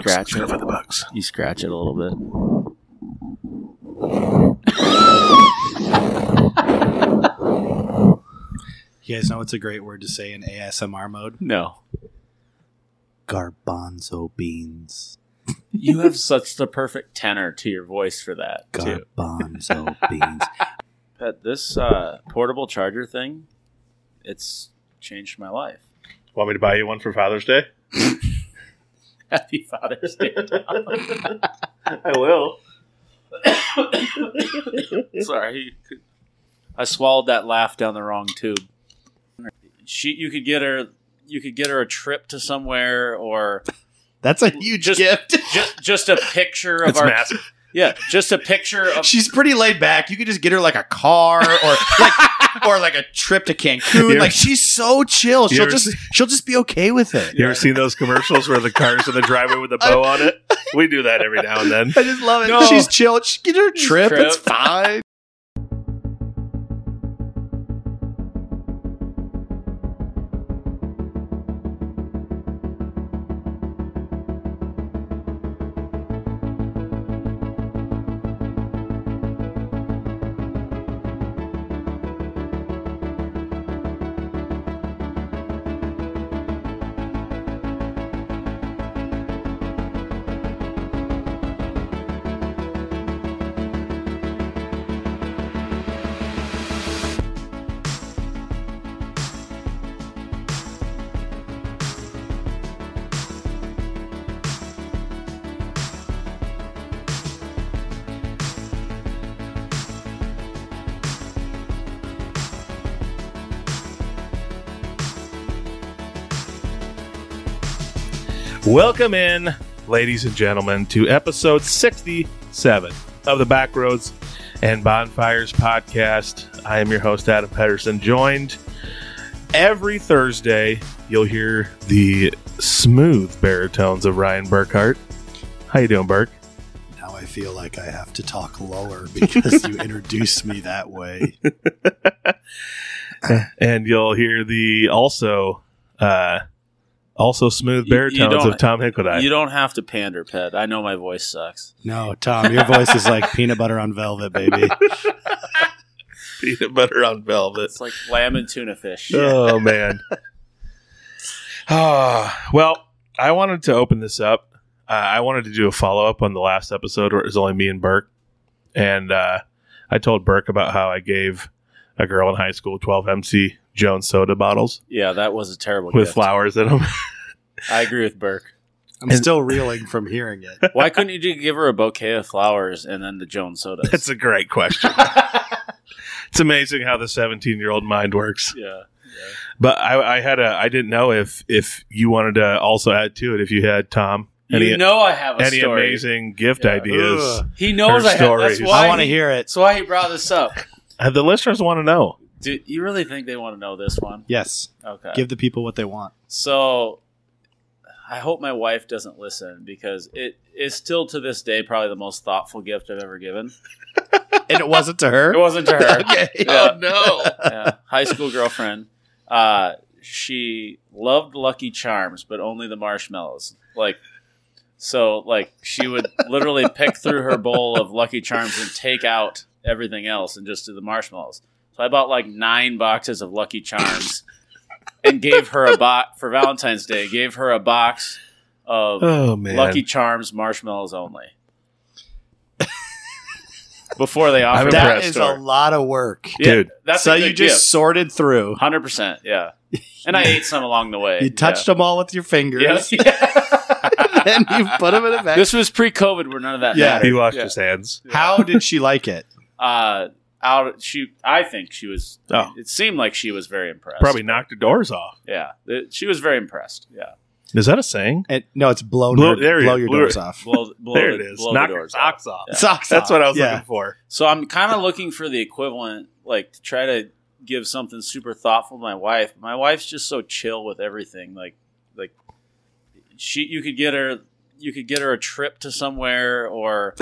Scratch it. for the bugs. You scratch it a little bit. You guys know what's a great word to say in ASMR mode? No. Garbanzo beans. You have such the perfect tenor to your voice for that, too. Garbanzo beans. Pet, this uh, portable charger thing, it's changed my life. Want me to buy you one for Father's Day? Happy Father's Day. I will. Sorry. I swallowed that laugh down the wrong tube. She, you could get her, you could get her a trip to somewhere, or That's a huge Just- gift. just just a picture of It's our, massive. Yeah, just a picture of She's pretty laid back. You could just get her like a car or like or like a trip to Cancun. You- like she's so chill. She'll just see- she'll just be okay with it. You ever seen those commercials where the car's in the driveway with a bow on it? We do that every now and then. I just love it. No. She's chill. Just get her trip. Trip. It's fine. Welcome in, ladies and gentlemen, to episode 67 of the Backroads and Bonfires podcast. I am your host, Adam Pedersen, joined every Thursday. You'll hear the smooth baritones of Ryan Burkhart. How you doing, Burk? Now I feel like I have to talk lower because you introduced me that way. And you'll hear the also uh, also smooth You- you baritones of Tom Hickledine. You don't have to pander, pet. I know my voice sucks. No, Tom, your voice is like peanut butter on velvet, baby. Peanut butter on velvet. It's like lamb and tuna fish. Oh man. Ah, well, I wanted to open this up. Uh, I wanted to do a follow up on the last episode where it was only me and Burk, and uh, I told Burk about how I gave a girl in high school twelve MC Jones soda bottles Yeah, that was a terrible gift. with gift. flowers in them. I agree with Burk. I'm And- still reeling from hearing it. Why couldn't you just give her a bouquet of flowers and then the Jones sodas? That's a great question. it's amazing how the seventeen year old mind works. yeah. But I, I had a I didn't know if if you wanted to also add to it if you had Tom any you know I have a any story. amazing gift Yeah. ideas. Ugh. He knows Her I have. That's stories. why I want to he- hear it. That's why he brought this up. Uh, the listeners want to know. Do you really think they want to know this one? Yes. Okay. Give the people what they want. So I hope my wife doesn't listen because it is still to this day probably the most thoughtful gift I've ever given. And it wasn't to her? It wasn't to her. Okay. Yeah. no! yeah, high school girlfriend. Uh, she loved Lucky Charms, but only the marshmallows. Like, so like she would literally pick through her bowl of Lucky Charms and take out everything else and just do the marshmallows. So I bought like nine boxes of Lucky Charms and gave her a box for Valentine's Day. Gave her a box of Oh man! Lucky Charms marshmallows only. Before they I'm offered That impressed, store. a lot of work. Yeah, Dude. That's so a you just gift. sorted through. Hundred percent, yeah. And I ate some along the way. You touched them all with your fingers. Yeah. Yeah. and you put them in a bag. this was pre-COVID, where none of that Yeah. mattered. he washed Yeah. his hands. How did she like it? Uh, out. She. I think she was. Oh. It seemed like she was very impressed. Probably knocked the doors off. Yeah. It- she was very impressed. Yeah. Is that a saying? And, no, it's blow, Blow- blow, there blow your Blow doors off. Blow, blow there the, it is. Blow Knock the your doors socks off. off. Yeah. Socks That's off. what I was Yeah. looking for. So I'm kind of looking for the equivalent, like to try to give something super thoughtful to my wife. My wife's just so chill with everything. Like, like she, you could get her, you could get her a trip to somewhere, or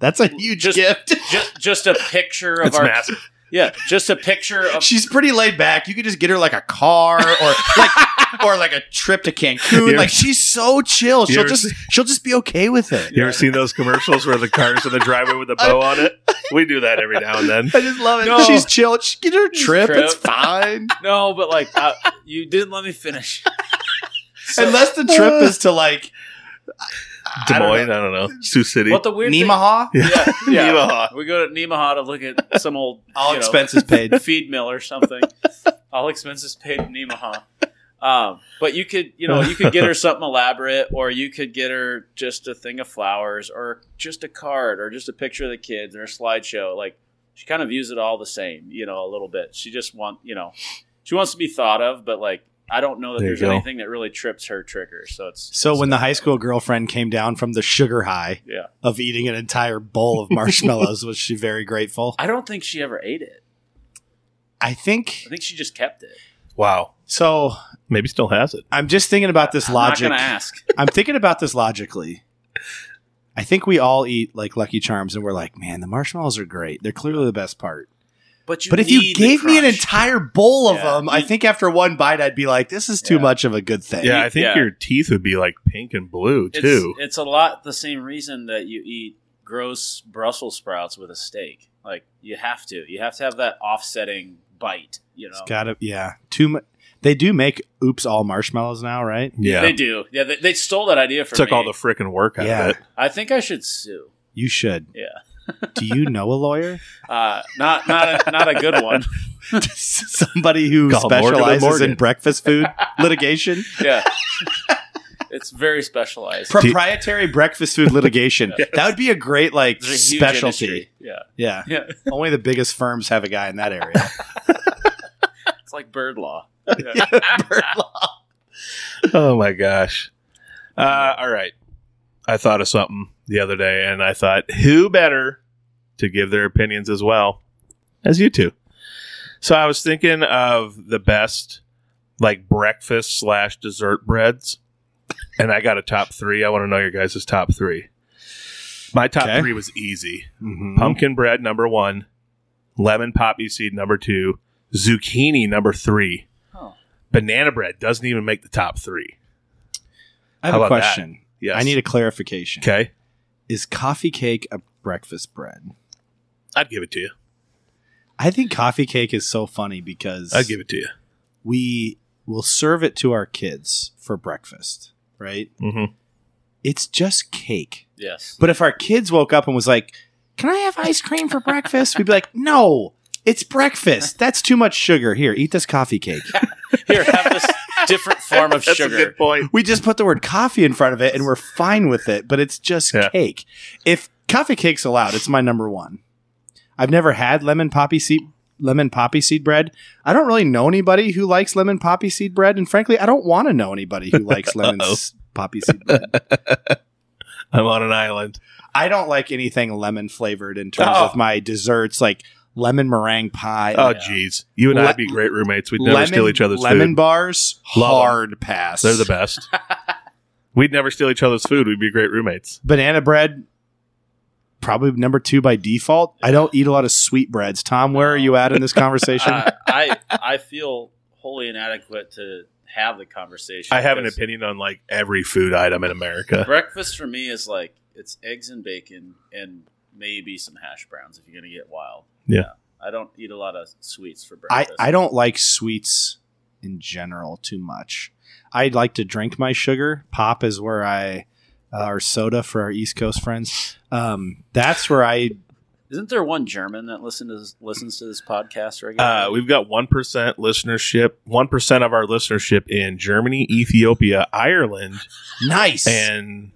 That's a huge Just- gift. just just a picture of It's our massive. Yeah, just a picture of She's pretty laid back. You could just get her like a car or like or like a trip to Cancun. Yeah. Like she's so chill. She'll just see- she'll just be okay with it. You ever seen those commercials where the car's in the driveway with a bow on it? We do that every now and then. I just love it. No. She's chill. She get her trip. Trip. It's fine. no, but like uh, you didn't let me finish. So- Unless the trip is to like Des I don't Moines, I don't know. Sioux City. what the weird thing- Nemaha. Yeah. Yeah, yeah. Nemaha. We go to Nemaha to look at some old All you know, expenses paid. feed mill or something. All expenses paid in Nemaha. Um, but you could, you know, you could get her something elaborate, or you could get her just a thing of flowers, or just a card, or just a picture of the kids, or a slideshow. Like she kind of views it all the same, you know, a little bit. She just want, you know, she wants to be thought of, but like I don't know that There there's anything that really trips her trigger. So it's So when the high school girlfriend came down from the sugar high yeah, of eating an entire bowl of marshmallows, was she very grateful? I don't think she ever ate it. I think I think she just kept it. Wow. so. Maybe still has it. I'm just thinking about this I'm logic. not gonna ask. I'm thinking about this logically. I think we all eat like Lucky Charms, and we're like, man, the marshmallows are great. They're clearly the best part. But you But if you gave me an entire bowl of Yeah. them, I think after one bite, I'd be like, this is too Yeah. much of a good thing. Yeah, I think Yeah. your teeth would be like pink and blue it's, too. It's a lot the same reason that you eat gross Brussels sprouts with a steak. Like you have to. You have to have that offsetting bite. You know. It's gotta, yeah, too much. They do make oops all marshmallows now, right? yeah. They do. Yeah, they, they stole that idea from me. Took me. all the freaking work out Yeah. of it. I think I should sue. You should. Yeah. Do you know a lawyer? Uh, not not a, not a good one. Somebody who Call specializes Morgan. in breakfast food litigation, Yeah. it's very specialized. proprietary breakfast food litigation. That would be a great like a specialty. Yeah. Yeah, Yeah. only the biggest firms have a guy in that area. It's like bird law. Yeah. Oh my gosh. Uh, all right. I thought of something the other day and I thought, who better to give their opinions as well as you two? So I was thinking of the best like breakfast slash dessert breads. And I got a top three. I want to know your guys' top three. My top Okay. three was easy. Mhm. Pumpkin bread number one, lemon poppy seed number two, zucchini number three. Oh. Banana bread doesn't even make the top three. I have How a about that? question. Yes. I need a clarification. Okay. Is coffee cake a breakfast bread? I'd give it to you. I think coffee cake is so funny because I'd give it to you. we will serve it to our kids for breakfast, right? Mm-hmm. It's just cake. Yes. But if our kids woke up and was like, "Can I have ice cream for breakfast?" We'd be like, "No, it's breakfast. That's too much sugar. Here, eat this coffee cake." Here, have this different form of That's sugar. a good point. we just put the word coffee in front of it and we're fine with it, but it's just Yeah. cake. If coffee cake's allowed, it's my number one. I've never had lemon poppy seed lemon poppy seed bread. I don't really know anybody who likes lemon poppy seed bread, and frankly, I don't want to know anybody who likes lemon s- poppy seed bread. I'm on an island. I don't like anything lemon flavored in terms Oh. of my desserts, like lemon meringue pie. Oh, Yeah. jeez. You and Le- I'd be great roommates. We'd never lemon, steal each other's food. lemon food. bars, Love 'em. hard pass. They're the best. We'd never steal each other's food. We'd be great roommates. banana bread probably number two by default i don't eat a lot of sweet breads tom where are you at in this conversation Uh, I I feel wholly inadequate to have the conversation. I have an because opinion on like every food item in America. Breakfast for me is like it's eggs and bacon and maybe some hash browns if you're gonna get wild. Yeah. I don't eat a lot of sweets for breakfast. I I don't like sweets in general too much i'd like to drink my sugar pop is where i uh, or soda for our east coast friends um, that's where i Isn't there one German that listens to this, listens to this podcast regularly? Uh, we've got 1% listenership, 1% of our listenership in Germany, Ethiopia, Ireland, nice and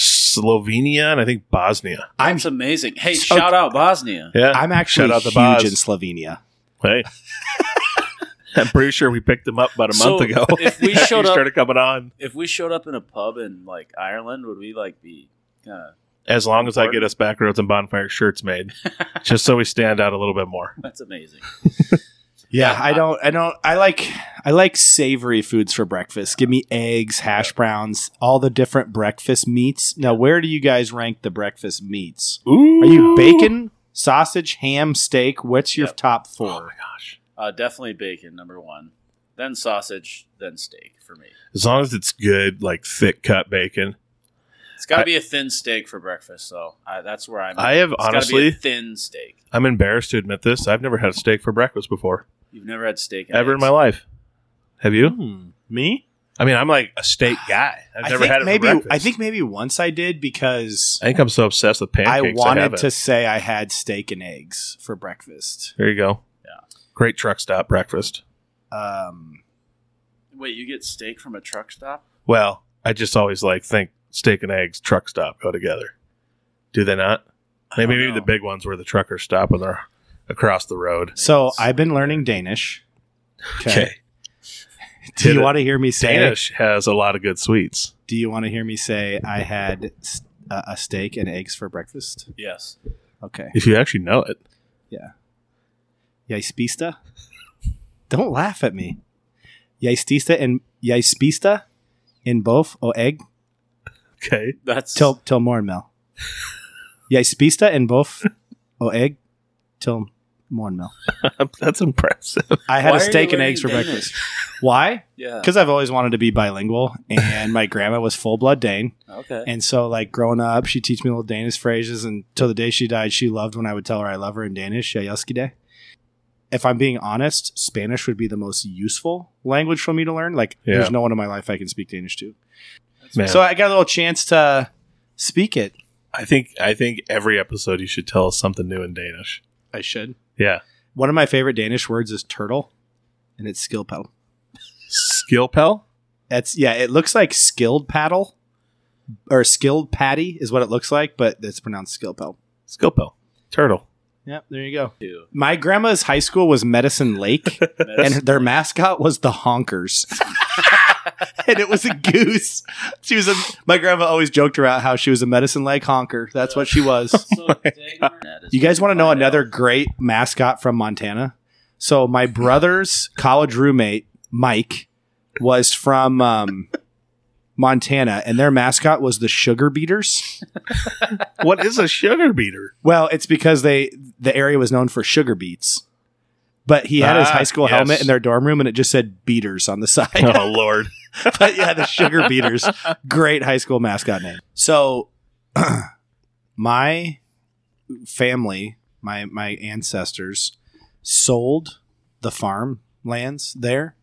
Slovenia, and I think Bosnia. i'm That's amazing. Hey, So- shout out Bosnia. Yeah. i'm actually Shout out to huge Boz. in slovenia Hey. I'm pretty sure we picked them up about a So, month ago. if we After showed you up- started coming on. If we showed up in a pub in like Ireland, would we like be kind of? As long as I get Important. us Backroads and Bonfire shirts made, just so we stand out a little bit more. That's amazing. Yeah, Yeah, I I- don't. I don't. I like. I like savory foods for breakfast. Give me eggs, hash browns, all the different breakfast meats. Now, where do you guys rank the breakfast meats? Ooh. Are you bacon sausage, ham, steak. What's your Yep. top Oh four? my gosh! Uh, definitely bacon, number one. Then sausage, then steak for me. As long as it's good, like thick cut bacon. It's got to be a thin steak for breakfast, so I, that's where I'm. I have It's be honestly, a thin steak. I'm embarrassed to admit this. I've never had a steak for breakfast before, You've never had steak and ever in my life. Have you? Hmm. Me? I mean, I'm like a steak guy. I've I never think had it maybe for breakfast. I think maybe once I did because I think I'm so obsessed with I pancakes. I wanted haven't. to say I had steak and eggs for breakfast. There you go. Yeah. Great truck stop breakfast. Um, Wait, you get steak from a truck stop? Well, I just always like think steak and eggs truck stop go together. Do they not? I Maybe don't maybe know. the big ones where the truckers stop when they're across the road. so I've been learning Danish. Okay. Do you Did it- want to hear me say? Danish has a lot of good sweets. Do you want to hear me say I had uh, a steak and eggs for breakfast? Yes. Okay. If you actually know it. Jij spiste? Don't laugh at me. Jij stiste en jij in both o egg Okay. That's till till morgenmel. Jij spiste in both o egg till morgenmel. That's impressive. I had Why a steak and eggs for Danish? breakfast. Why? yeah. Because I've always wanted to be bilingual, and my grandma was full blood Dane, Okay. and so like growing up, she teach me little Danish phrases, and till the day she died, she loved when I would tell her I love her in Danish. "Jeg elsker dig." If I'm being honest, Spanish would be the most useful language for me to learn. Like, Yeah. there's no one in my life I can speak Danish to, Man. so I got a little chance to speak it. I think I think every episode you should tell us something new in Danish. I should. Yeah. One of my favorite Danish words is turtle, and it's skill paddle. Skill pell? That's yeah. It looks like skilled paddle or skilled patty is what it looks like, but it's pronounced skill paddle. Skill pell. Turtle. Yep, there you go. Two. My grandma's high school was Medicine Lake, and their mascot was the Honkers. and it was a goose. She was a. My grandma always joked about how she was a Medicine leg honker. That's what she was. So, You guys want to know another great mascot from Montana? So my brother's college roommate Mike was from um, Montana, and their mascot was the Sugar Beaters. what is a sugar beater? Well, it's because they the area was known for sugar beets. But he had his Ah, high school yes. helmet in their dorm room, and it just said "Beaters" on the side. Oh Lord. but yeah, the Sugar Beaters, great high school mascot name. So, my family, my my ancestors, sold the farm lands there,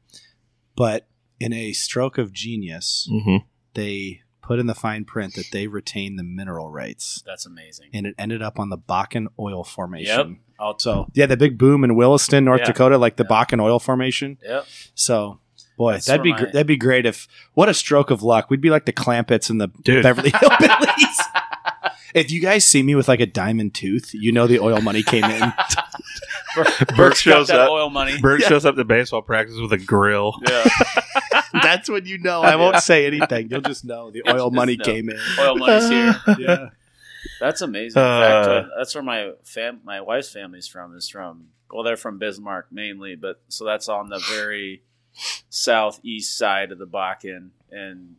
but in a stroke of genius, hmm they put in the fine print that they retain the mineral rights, That's amazing. and it ended up on the Bakken Oil Formation. I'll So yeah, the big boom in Williston, North Yeah. Dakota, like the Yeah. Bakken Oil Formation. Yep. So, boy, That's that'd be where gr- that'd be great if what a stroke of luck. We'd be like the Clampetts and the Dude. Beverly Hillbillies. if you guys see me with like a diamond tooth, you know the oil money came in. Bert got shows up. oil money. Bert Yeah. shows up to baseball practice with a grill. Yeah. That's when you know. I won't say anything. You'll just know the oil money know. came in. Oil money's here. Yeah. That's amazing. Uh, fact, uh, that's where my fam- my wife's family's from. Is from well, they're from Bismarck mainly, but so that's on the very southeast side of the Bakken, and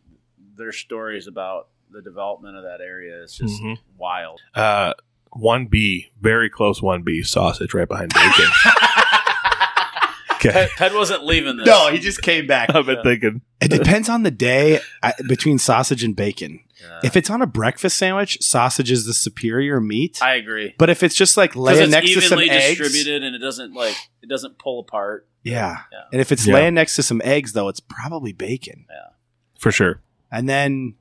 their stories about the development of that area is just Mhm. wild. Uh, one B, very close. One B sausage right behind bacon. okay, Ped, Ped wasn't leaving this. No, he just came back. I've been Yeah. thinking. It depends on the day I, between sausage and bacon. Yeah. If it's on a breakfast sandwich, sausage is the superior meat. I agree. but if it's just like laying it's next to some evenly eggs, distributed and it doesn't like it doesn't pull apart. Yeah. Yeah. And if it's Yeah. laying next to some eggs, though, it's probably bacon. Yeah. For sure. And then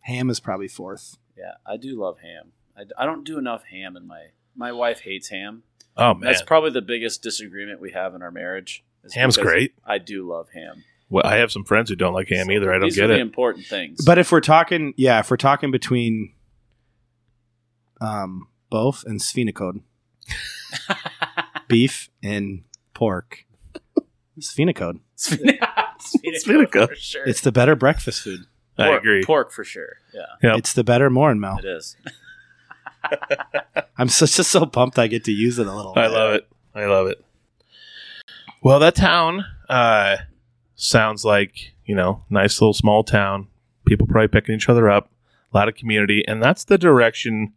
ham is probably fourth. Yeah, I do love ham. I, I don't do enough ham in my. My wife hates ham. Oh man, That's probably the biggest disagreement we have in our marriage. Ham's great. I do love ham. well, I have some friends who don't like ham So either. I don't these get are the it. important things. But if we're talking, yeah, if we're talking between um, both and sphenocode, beef and pork, sphenocode. Sphenico. for sure. It's the better breakfast food. I agree. Pork for sure. Yeah, Yep. It's the better Morinmel. it is. I'm so, just so pumped I get to use it a little. I bit. love it. I love it. Well, that town uh, sounds like you know, nice little small town. People probably picking each other up. A lot of community, and that's the direction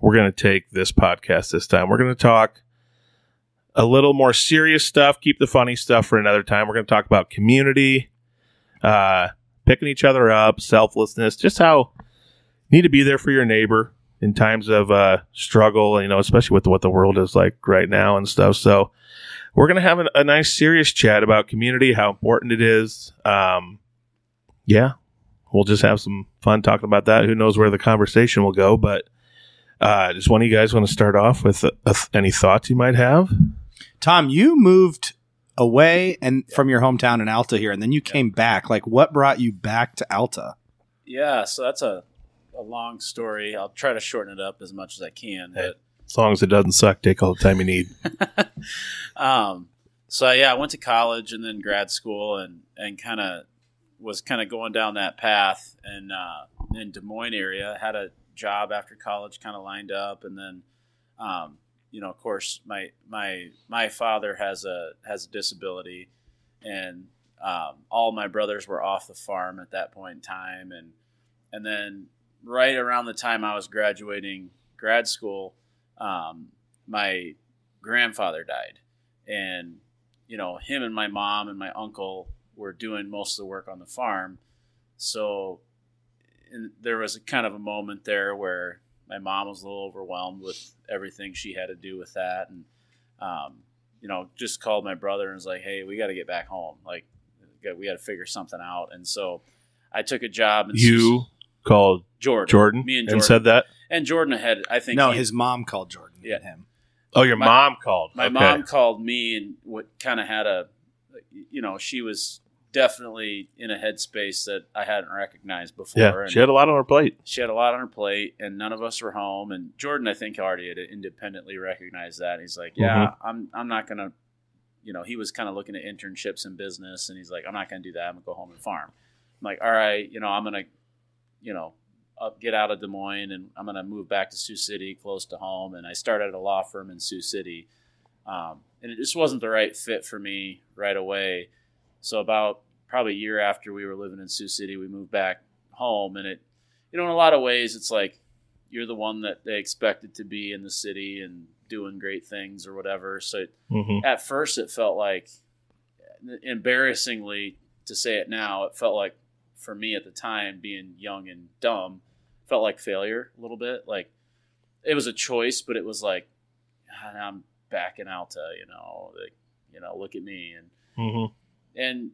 we're going to take this podcast this time. We're going to talk a little more serious stuff, keep the funny stuff for another time. We're going to talk about community, uh, picking each other up, selflessness, just how you need to be there for your neighbor in times of uh, struggle, you know, especially with what the world is like right now and stuff. So, we're going to have a, a nice, serious chat about community, how important it is. Um, yeah, we'll just have some fun talking about that. Who knows where the conversation will go? But uh, does one of you guys want to start off with uh, any thoughts you might have? Tom, you moved away and from your hometown in Alta here, and then you came back. Like, what brought you back to Alta? Yeah, so that's a, a long story. I'll try to shorten it up as much as I can. But As long as it doesn't suck, take all the time you need. um, so yeah, I went to college and then grad school, and and kind of was kind of going down that path. And uh, in Des Moines area, had a job after college, kind of lined up, and then, um, you know, of course, my my my father has a has a disability, and um, all my brothers were off the farm at that point in time, and and then right around the time I was graduating grad school, um, my grandfather died, and you know him and my mom and my uncle were doing most of the work on the farm, so there was a kind of a moment there where my mom was a little overwhelmed with everything she had to do with that, and um, you know just called my brother and was like, "Hey, we got to get back home. Like, we got to figure something out." And so I took a job. In You called Jordan, Jordan, me and and Jordan, said that. and Jordan had I think No, he- his mom called Jordan. Yeah. him. Oh, your My- mom called. my Okay. mom called me and what kind of had a you know she was definitely in a headspace that I hadn't recognized before. Yeah, and she had a lot on her plate. she had a lot on her plate, and none of us were home. And Jordan, I think, already had independently recognized that. He's like, "Yeah, Mm-hmm. I'm I'm not gonna." You know, he was kind of looking at internships in business, and he's like, "I'm not gonna do that. I'm gonna go home and farm." I'm like, "All right, you know, I'm gonna, you know." Up, get out of Des Moines, and I'm going to move back to Sioux City, close to home. And I started a law firm in Sioux City, um, and it just wasn't the right fit for me right away. So about probably a year after we were living in Sioux City, we moved back home, and it, you know, in a lot of ways, it's like you're the one that they expected to be in the city and doing great things or whatever. So it, hmm at first, it felt like, embarrassingly to say it now, it felt like for me at the time, being young and dumb, felt like failure a little bit. Like it was a choice, but it was like "Ah, I'm back in Alta, you know, like you know, look at me and hmm and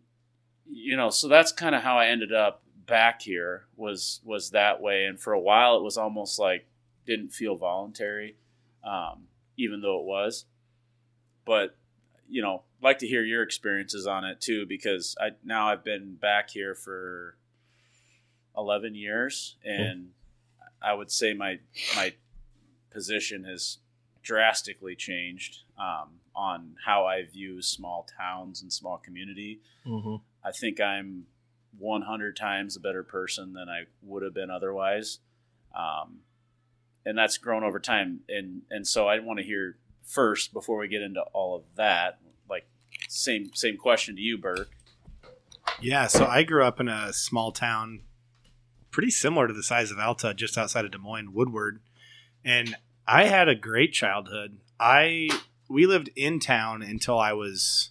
you know so that's kind of how i ended up back here was was that way. And for a while it was almost like didn't feel voluntary um, even though it was. But you know like to hear your experiences on it too because i now i've been back here for 11 years and i would say my my position has drastically changed um, on how I view small towns and small community. hmm I think I'm 100 times a better person than I would have been otherwise, um, and that's grown over time. And and so I want to hear first before we get into all of that. Like same same question to you, Burk. Yeah, so I grew up in a small town pretty similar to the size of Alta, just outside of Des Moines, Woodward. And I had a great childhood. I we lived in town until I was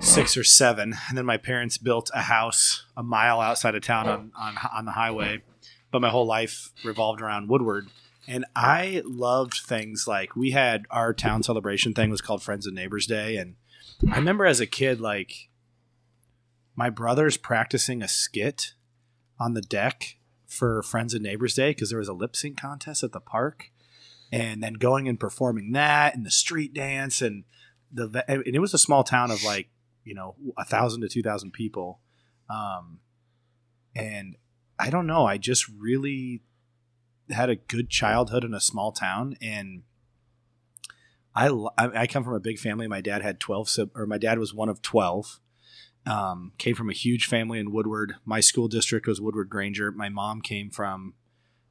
six or seven, and then my parents built a house a mile outside of town on on, on the highway. But my whole life revolved around Woodward, and I loved things like we had our town celebration thing was called Friends and Neighbors Day, and I remember as a kid like my brother's practicing a skit on the deck for Friends and Neighbors Day because there was a lip sync contest at the park, and then going and performing that and the street dance and the and it was a small town of like you know a thousand to two thousand people, um, and I don't know. I just really had a good childhood in a small town and. I, I come from a big family. My dad had twelve, or my dad was one of twelve, um, came from a huge family in Woodward. My school district was Woodward Granger. My mom came from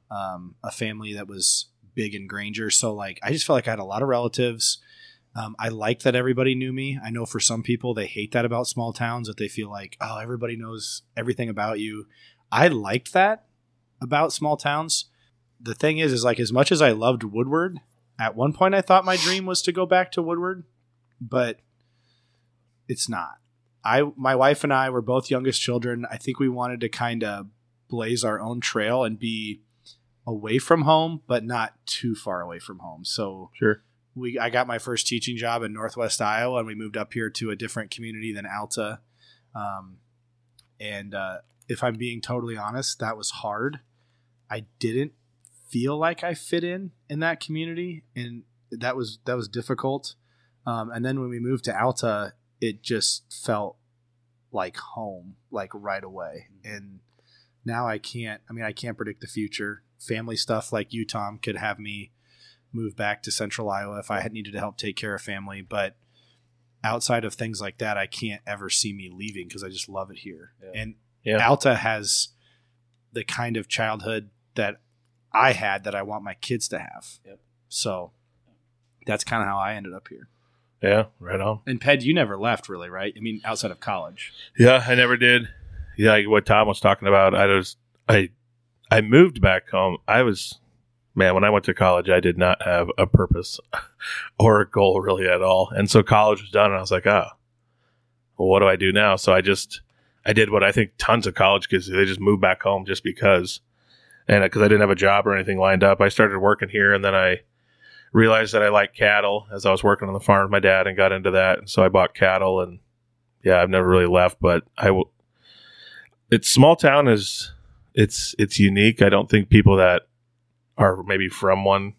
um, a family that was big in Granger. So like, I just felt like I had a lot of relatives. Um, I like that everybody knew me. I know for some people they hate that about small towns that they feel like, oh, everybody knows everything about you. I liked that about small towns. the thing is, is like as much as I loved Woodward, at one point I thought my dream was to go back to Woodward, but it's not. I my wife and I were both youngest children. I think we wanted to kind of blaze our own trail and be away from home, but not too far away from home. So Sure. We I got my first teaching job in Northwest Iowa, and we moved up here to a different community than Alta. Um, and uh, if I'm being totally honest, that was hard. I didn't feel like I fit in in that community, and that was that was difficult. Um, and then when we moved to Alta, it just felt like home, like right away. And now I can't. I mean, I can't predict the future. Family stuff like you, Tom, could have me move back to Central Iowa if I had needed to help take care of family. But outside of things like that, I can't ever see me leaving because I just love it here. Yeah. And Yeah. Alta has the kind of childhood that I had that I want my kids to have. Yep. So that's kind of how I ended up here. Yeah, right on. And Ped, you never left, really, right? I mean, outside of college. Yeah, I never did. Yeah, like what Tom was talking about. I was I I moved back home. I was man, when I went to college, I did not have a purpose or a goal really at all. And so college was done and I was like, "Ah, well, what do I do now?" So I just I did what I think tons of college kids do. They just moved back home just because. And because I didn't have a job or anything lined up, I started working here and then I realized that I like cattle as I was working on the farm with my dad and got into that. And so I bought cattle and yeah, I've never really left, but I will. It's small town is it's it's unique. I don't think people that are maybe from one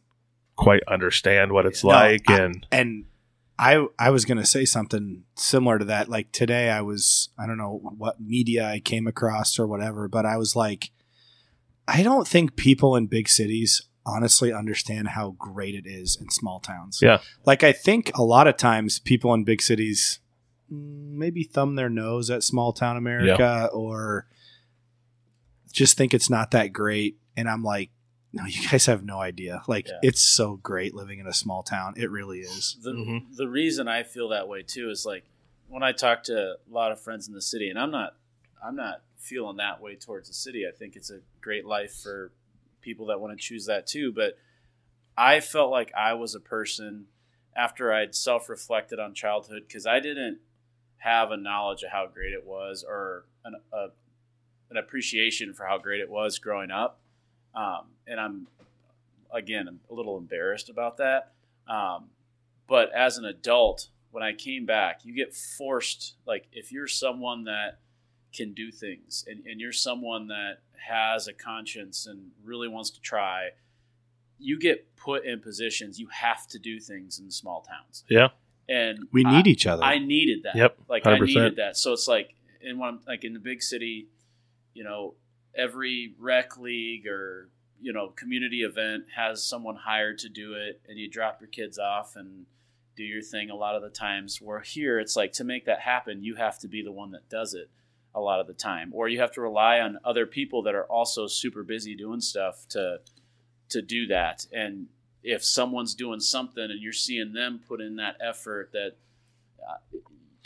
quite understand what it's No, like. I- and And I I was going to say something similar to that. Like today, I was I don't know what media I came across or whatever, but I was like, I don't think people in big cities honestly understand how great it is in small towns. Yeah. Like I think a lot of times people in big cities maybe thumb their nose at small town America or just think it's not that great. And I'm like, no, you guys have no idea. Like Yeah. it's so great living in a small town. It really is. the Mhm. the reason I feel that way too is like when I talk to a lot of friends in the city, and I'm not I'm not feeling that way towards the city. I think it's a great life for people that want to choose that too. But I felt like I was a person after I'd self reflected on childhood because I didn't have a knowledge of how great it was or an, a, an appreciation for how great it was growing up. Um, and I'm again I'm a little embarrassed about that. Um, but as an adult, when I came back, you get forced. Like if you're someone that can do things and, and you're someone that has a conscience and really wants to try, you get put in positions you have to do things in small towns. Yeah. And We I- need each other. I needed that. Yep, Like I 100%. needed that. So it's like in one like in the big city, you know, every rec league or you know community event has someone hired to do it, and you drop your kids off and do your thing. A lot of the times, where here it's like to make that happen, you have to be the one that does it a lot of the time, or you have to rely on other people that are also super busy doing stuff to to do that. And if someone's doing something and you're seeing them put in that effort, that uh,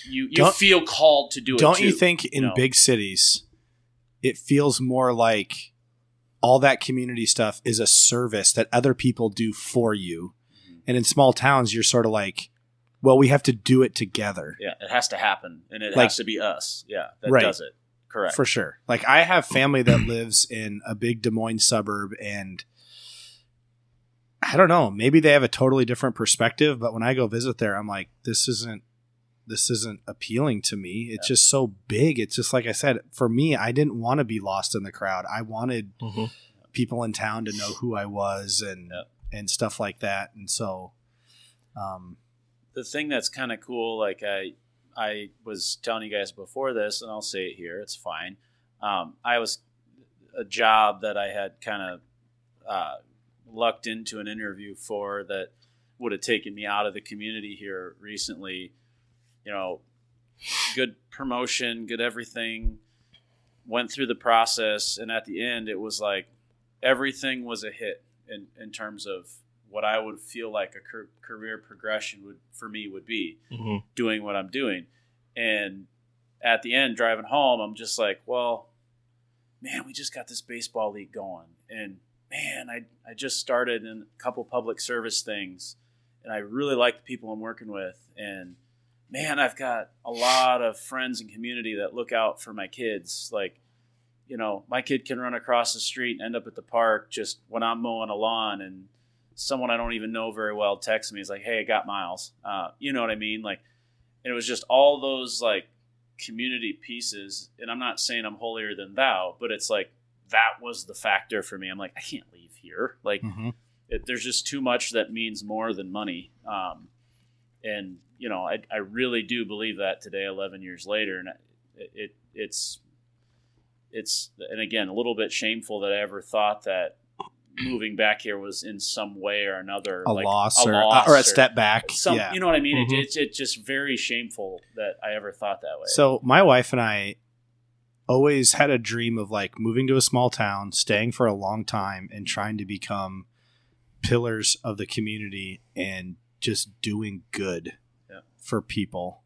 you you Don't- feel called to do it. Don't you think in know? big cities it feels more like all that community stuff is a service that other people do for you. Mhm. And in small towns you're sort of like, well, we have to do it together. Yeah, it has to happen, and it Like- has to be us. Yeah, that Right. does it. Correct. For sure. Like I have family that lives in a big Des Moines suburb and I don't know, maybe they have a totally different perspective, but when I go visit there, I'm like, this isn't this isn't appealing to me. It's just so big. It's just like I said, for me, I didn't want to be lost in the crowd. I wanted Mhm. people in town to know who I was and Yep. and stuff like that. And so um the thing that's kind of cool, like I, I was telling you guys before this, and I'll say it here. It's fine. Um, I was a job that I had kind of uh, lucked into an interview for that would have taken me out of the community here recently. You know, good promotion, good everything. Went through the process, and at the end, it was like everything was a hit in in terms of what I would feel like a car- career progression would for me would be Mhm. doing what I'm doing. And at the end, driving home, I'm just like, well, man, we just got this baseball league going, and man, I I just started in a couple public service things, and I really like the people I'm working with, and man, I've got a lot of friends and community that look out for my kids. Like, you know, my kid can run across the street and end up at the park just when I'm mowing a lawn, and someone I don't even know very well texts me. He's like, "Hey, I got Miles." Uh, you know what I mean? Like, and it was just all those like community pieces. And I'm not saying I'm holier than thou, but it's like that was the factor for me. I'm like, I can't leave here. Like, Mm-hmm. it, there's just too much that means more than money. Um, and you know, I, I really do believe that today, 11 years later, and it, it it's it's and again a little bit shameful that I ever thought that moving back here was in some way or another A like loss, a or, loss or a step back. Some, yeah. you know what I mean? Mhm. It, it's it's just very shameful that I ever thought that way. So my wife and I always had a dream of like moving to a small town, staying for a long time, and trying to become pillars of the community and just doing good Yeah. for people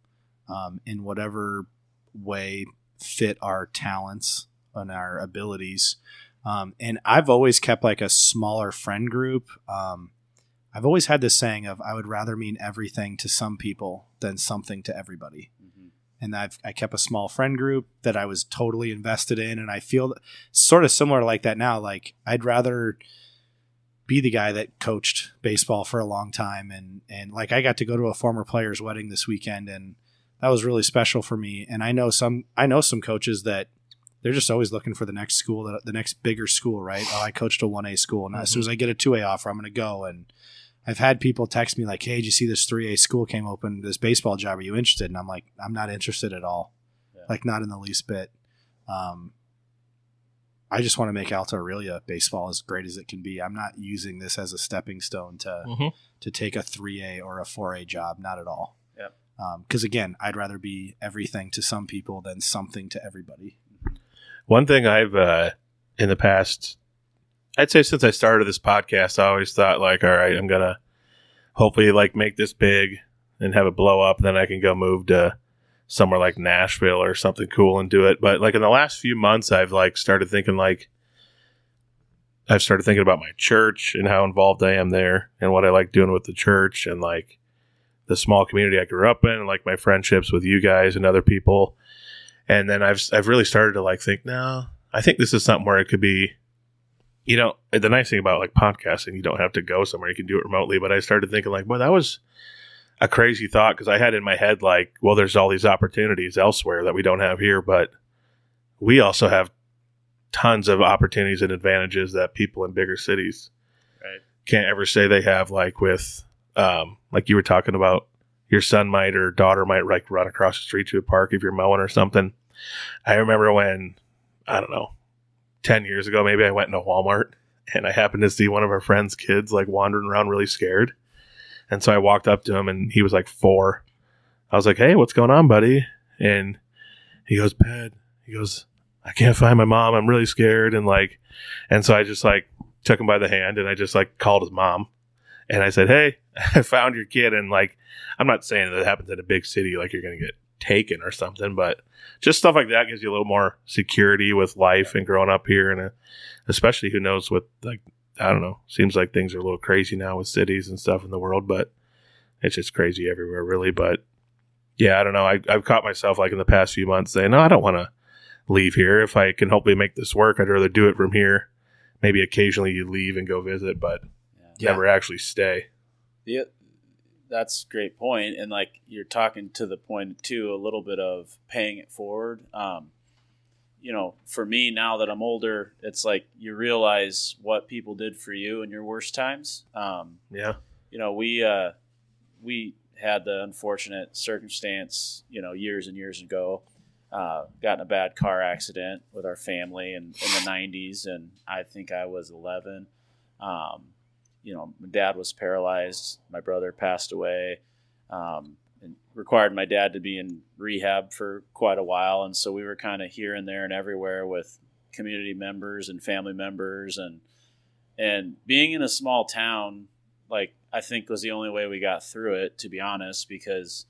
um, in whatever way fit our talents and our abilities. Um, and I've always kept like a smaller friend group. Um, I've always had this saying of I would rather mean everything to some people than something to everybody Mhm. and I've I kept a small friend group that I was totally invested in, and I feel sort of similar like that now. Like I'd rather be the guy that coached baseball for a long time, and and like I got to go to a former player's wedding this weekend, and that was really special for me. And I know some I know some coaches that they're just always looking for the next school, the, the next bigger school, right? Oh, I coached a one A school, and as soon as I get a two A offer, I'm going to go and. I've had people text me like, "Hey, did you see this 3A school came open? This baseball job? Are you interested?" And I'm like, "I'm not interested at all. Yeah. Like, not in the least bit. Um, I just want to make Alta Aurelia baseball as great as it can be. I'm not using this as a stepping stone to Mhm. to take a 3A or a 4A job. Not at all. Yep. Because again, I'd rather be everything to some people than something to everybody. One thing I've uh, in the past, I'd say since I started this podcast, I always thought like, all right, I'm gonna hopefully like make this big and have it blow up, and then I can go move to somewhere like Nashville or something cool and do it. But like in the last few months, I've like started thinking like. I've started thinking about my church and how involved I am there and what I like doing with the church and like the small community I grew up in and like my friendships with you guys and other people. And then I've I've really started to like think, no, I think this is something where it could be you know, the nice thing about like podcasting, you don't have to go somewhere, you can do it remotely. But I started thinking like, boy, that was a crazy thought because I had in my head like, well, there's all these opportunities elsewhere that we don't have here, but we also have tons of opportunities and advantages that people in bigger cities Right. can't ever say they have like with um like you were talking about your son might or daughter might like run across the street to a park if you're mowing or something i remember when i don't know 10 years ago maybe i went into walmart and i happened to see one of our friends kids like wandering around really scared and so i walked up to him and he was like four. I was like hey what's going on buddy? And he goes ped he goes i can't find my mom. I'm really scared. And like and so i just like took him by the hand and i just like called his mom. And I said, "Hey, I found your kid." And like, I'm not saying that it happens in a big city, like you're going to get taken or something, but just stuff like that gives you a little more security with life and growing up here, and especially who knows what like I don't know. Seems like things are a little crazy now with cities and stuff in the world, but it's just crazy everywhere, really. But yeah, I don't know. I, I've caught myself like in the past few months saying, "No, I don't want to leave here. If I can hopefully make this work, I'd rather do it from here." Maybe occasionally you leave and go visit, but Yeah. never actually stay. Yeah, that's a great point. And like you're talking to the point too, a little bit of paying it forward. Um, you know, for me now that I'm older, it's like you realize what people did for you in your worst times. Um, Yeah. you know, we uh, we had the unfortunate circumstance, you know, years and years ago, uh, got in a bad car accident with our family in, in the '90s, and I think I was 11. Um, you know, my dad was paralyzed. My brother passed away, um, and required my dad to be in rehab for quite a while. And so we were kind of here and there and everywhere with community members and family members, and and being in a small town, like I think was the only way we got through it. To be honest, because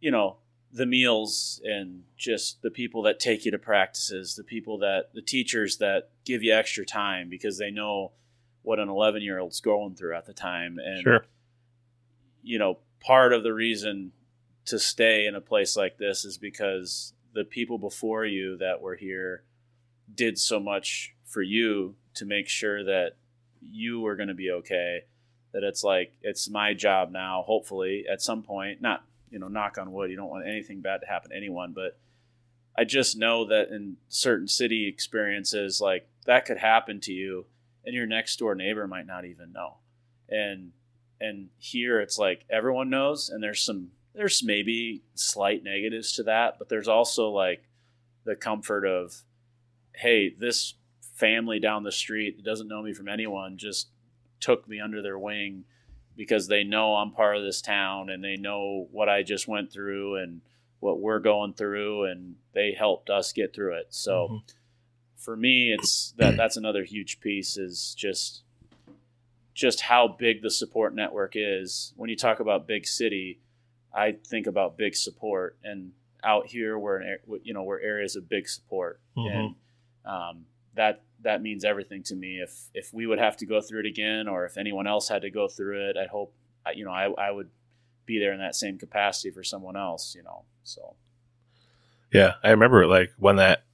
you know the meals and just the people that take you to practices, the people that the teachers that give you extra time because they know what an 11 year old's going through at the time and Sure. you know part of the reason to stay in a place like this is because the people before you that were here did so much for you to make sure that you were going to be okay that it's like it's my job now hopefully at some point. Not you know knock on wood you don't want anything bad to happen to anyone but i just know that in certain city experiences like that could happen to you and your next door neighbor might not even know. And and here it's like everyone knows and there's some there's maybe slight negatives to that but there's also like the comfort of hey this family down the street that doesn't know me from anyone just took me under their wing because they know I'm part of this town and they know what I just went through and what we're going through and they helped us get through it. So Mhm. for me it's that that's another huge piece is just just how big the support network is. When you talk about big city, I think about big support and out here we're in, you know, we're areas of big support Mhm. and um, that that means everything to me. If if we would have to go through it again, or if anyone else had to go through it, I hope I- you know I, I would be there in that same capacity for someone else. You know, so Yeah, I remember like when that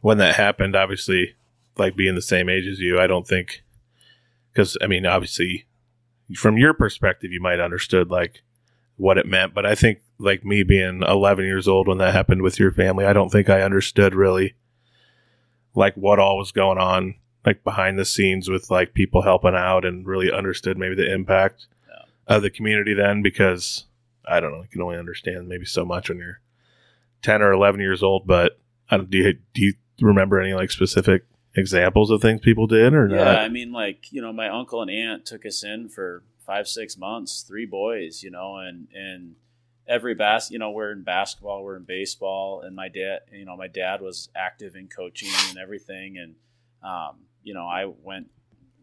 when that happened. Obviously, like being the same age as you, I don't think because I mean, obviously, from your perspective, you might understood like what it meant, but I think like me being 11 years old when that happened with your family, I don't think I understood really like what all was going on like behind the scenes with like people helping out and really understood maybe the impact Yeah. of the community then because I don't know, you can only understand maybe so much when you're 10 or 11 years old, but I don't, do you, do you remember any like specific examples of things people did or yeah. not? I mean, like you know, my uncle and aunt took us in for five six months, three boys, you know, and and every bas you know we're in basketball, we're in baseball, and my dad, you know, my dad was active in coaching and everything, and um, you know, I went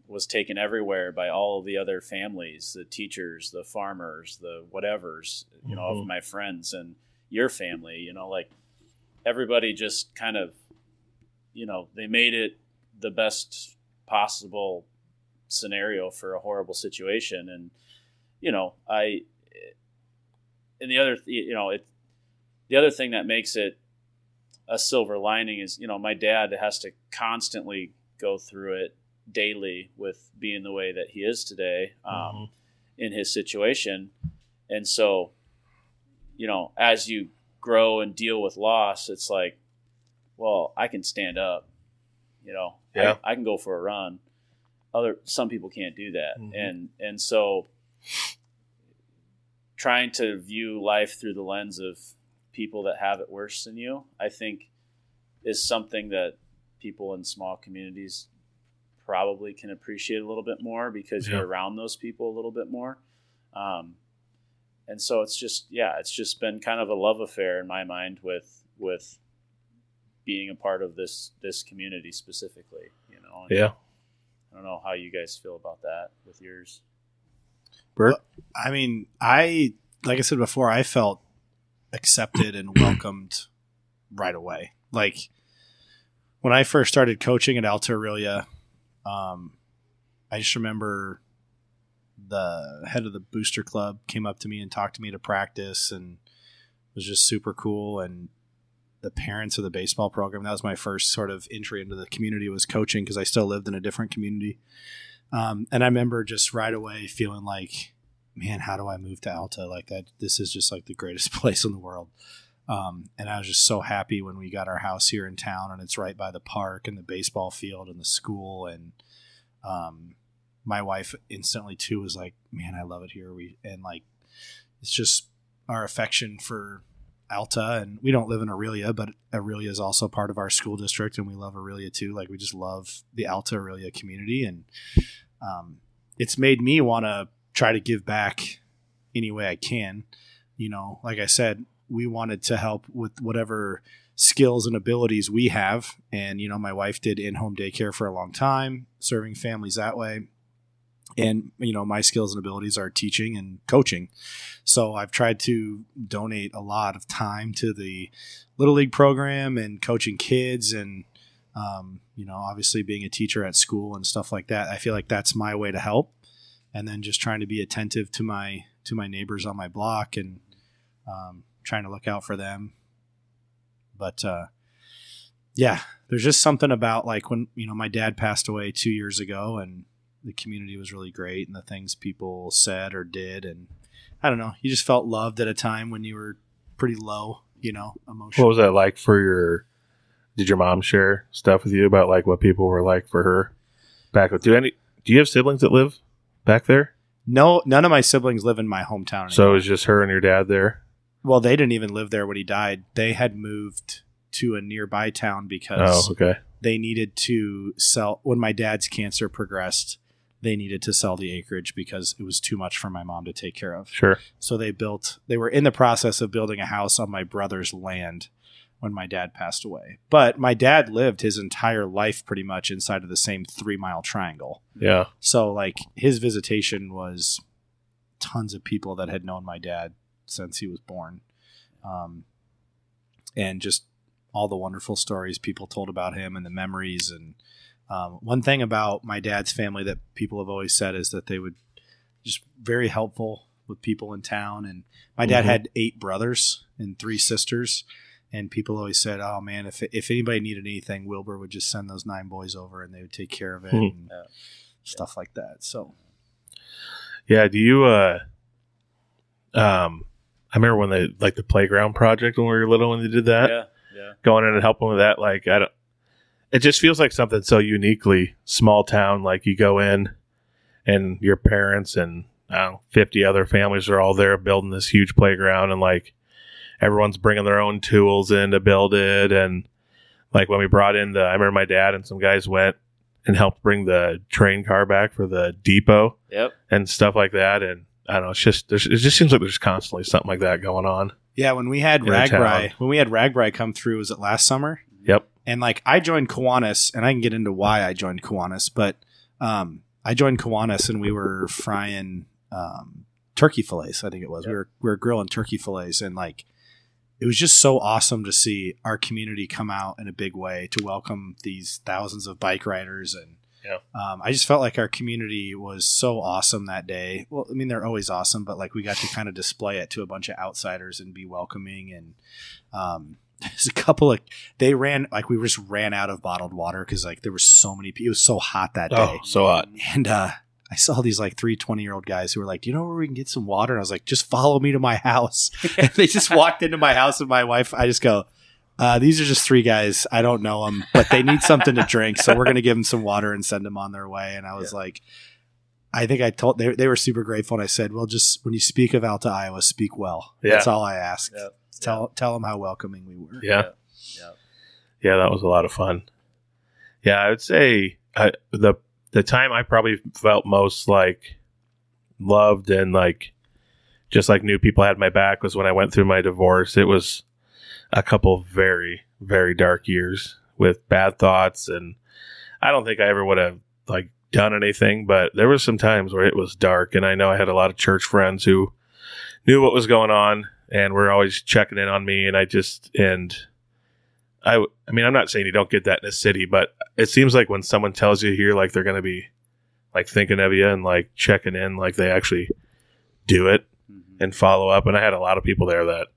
was taken everywhere by all the other families, the teachers, the farmers, the whatevers, you know, Mhm. of my friends and your family, you know, like everybody just kind of, you know, they made it the best possible scenario for a horrible situation. And, you know, I, and the other, you know, it, the other thing that makes it a silver lining is, you know, my dad has to constantly go through it daily with being the way that he is today um, Mhm. in his situation. And so, you know, as you grow and deal with loss, it's like, well, I can stand up, you know, I- Yeah. I, can go for a run. Other some people can't do that, Mhm. and and so trying to view life through the lens of people that have it worse than you, I think, is something that people in small communities probably can appreciate a little bit more because Yeah. you're around those people a little bit more. Um, and so it's just yeah, it's just been kind of a love affair in my mind with with being a part of this this community specifically. You know, And Yeah. I don't know how you guys feel about that with yours. Burk? I mean, I like I said before, I felt accepted and welcomed right away. Like when I first started coaching at Alta Aurelia, um, I just remember the head of the booster club came up to me and talked to me to practice and was just super cool and the parents of the baseball program. That was my first sort of entry into the community was coaching because i still lived in a different community. Um, and i remember just right away feeling like man how do i move to alta? Like that this is just like the greatest place in the world. Um, and i was just so happy when we got our house here in town and it's right by the park and the baseball field and the school and um, my wife instantly too was like man i love it here. We and like it's just our affection for Alta, and we don't live in Aurelia, but Aurelia is also part of our school district, and we love Aurelia too. Like we just love the Alta Aurelia community, and um, it's made me want to try to give back any way I can. You know, like I said, we wanted to help with whatever skills and abilities we have, and you know, my wife did in-home daycare for a long time, serving families that way. And you know, my skills and abilities are teaching and coaching. So I've tried to donate a lot of time to the little league program and coaching kids and Um, you know, obviously being a teacher at school and stuff like that, I feel like that's my way to help. And then just trying to be attentive to my to my neighbors on my block and um, trying to look out for them. But uh, yeah, there's just something about like when you know my dad passed away two years ago, and the community was really great, and the things people said or did, and I don't know, you just felt loved at a time when you were pretty low, you know, emotionally. What was that like for your? Did your mom share stuff with you about like what people were like for her back? Do any? Do you have siblings that live back there? No, none of my siblings live in my hometown. So it was just her and your dad there. well, they didn't even live there when he died. They had moved to a nearby town because Oh, okay. they needed to sell when my dad's cancer progressed. They needed to sell the acreage because it was too much for my mom to take care of. Sure. So they built. They were in the process of building a house on my brother's land when my dad passed away. But my dad lived his entire life pretty much inside of the same three mile triangle. Yeah. So like his visitation was tons of people that had known my dad since he was born, um, and just all the wonderful stories people told about him and the memories. And um, one thing about my dad's family that people have always said is that they would just very helpful with people in town. And my dad Mhm. had eight brothers and three sisters. And people always said, "Oh man, if if anybody needed anything, Wilbur would just send those nine boys over, and they would take care of it." Hmm. And Yeah. stuff like that. So Yeah. Do you? uh Um, I remember when they like the playground project when we were little when they did that. yeah, yeah. going in and helping with that. Like I don't. It just feels like something so uniquely small town. Like you go in, and your parents and I don't know, fifty other families are all there building this huge playground, and like everyone's bringing their own tools in to build it. And like when we brought in the, I remember my dad and some guys went and helped bring the train car back for the depot Yep. and stuff like that. And I don't know, it's just there's, it just seems like there's constantly something like that going on. yeah, when we had In. RAGBRAI, when we had RAGBRAI come through, was it last summer? Yep. And like I joined Kiwanis, and I can get into why I joined Kiwanis, but um, I joined Kiwanis, and we were frying um, turkey fillets. I think it was. We Yep. were we were grilling turkey fillets, and like it was just so awesome to see our community come out in a big way to welcome these thousands of bike riders and Yeah. um, I just felt like our community was so awesome that day. Well, I mean, they're always awesome, but like we got to kind of display it to a bunch of outsiders and be welcoming. And um, there's a couple of they ran like we just ran out of bottled water because like there were so many people. It was so hot that day, Oh, so hot. and uh, I saw these like three 20 year old guys who were like, "Do you know where we can get some water?" And I was like, "Just follow me to my house." and they just walked into my house, and my wife, I just go. Uh, these are just three guys. I don't know them, but they need something to drink, so we're gonna give them some water and send them on their way. And I was Yeah. like, I think I told they they were super grateful, and I said, "Well, just when you speak of Alta, Iowa, speak well." Yeah. That's all I asked. Yep. Tell tell them how welcoming we were. Yeah. Yeah. Yeah, that was a lot of fun. Yeah, I would say uh, the the time I probably felt most like loved and like just like new people had my back was when I went through my divorce. It was a couple very very dark years with bad thoughts and I don't think I ever would have like done anything, but there was some times where it was dark and I know I had a lot of church friends who knew what was going on and were always checking in on me and I just and I, I mean, I'm not saying you don't get that in a city, but it seems like when someone tells you here, like they're going to be like thinking of you and like checking in, like they actually do it Mhm. and follow up. And I had a lot of people there that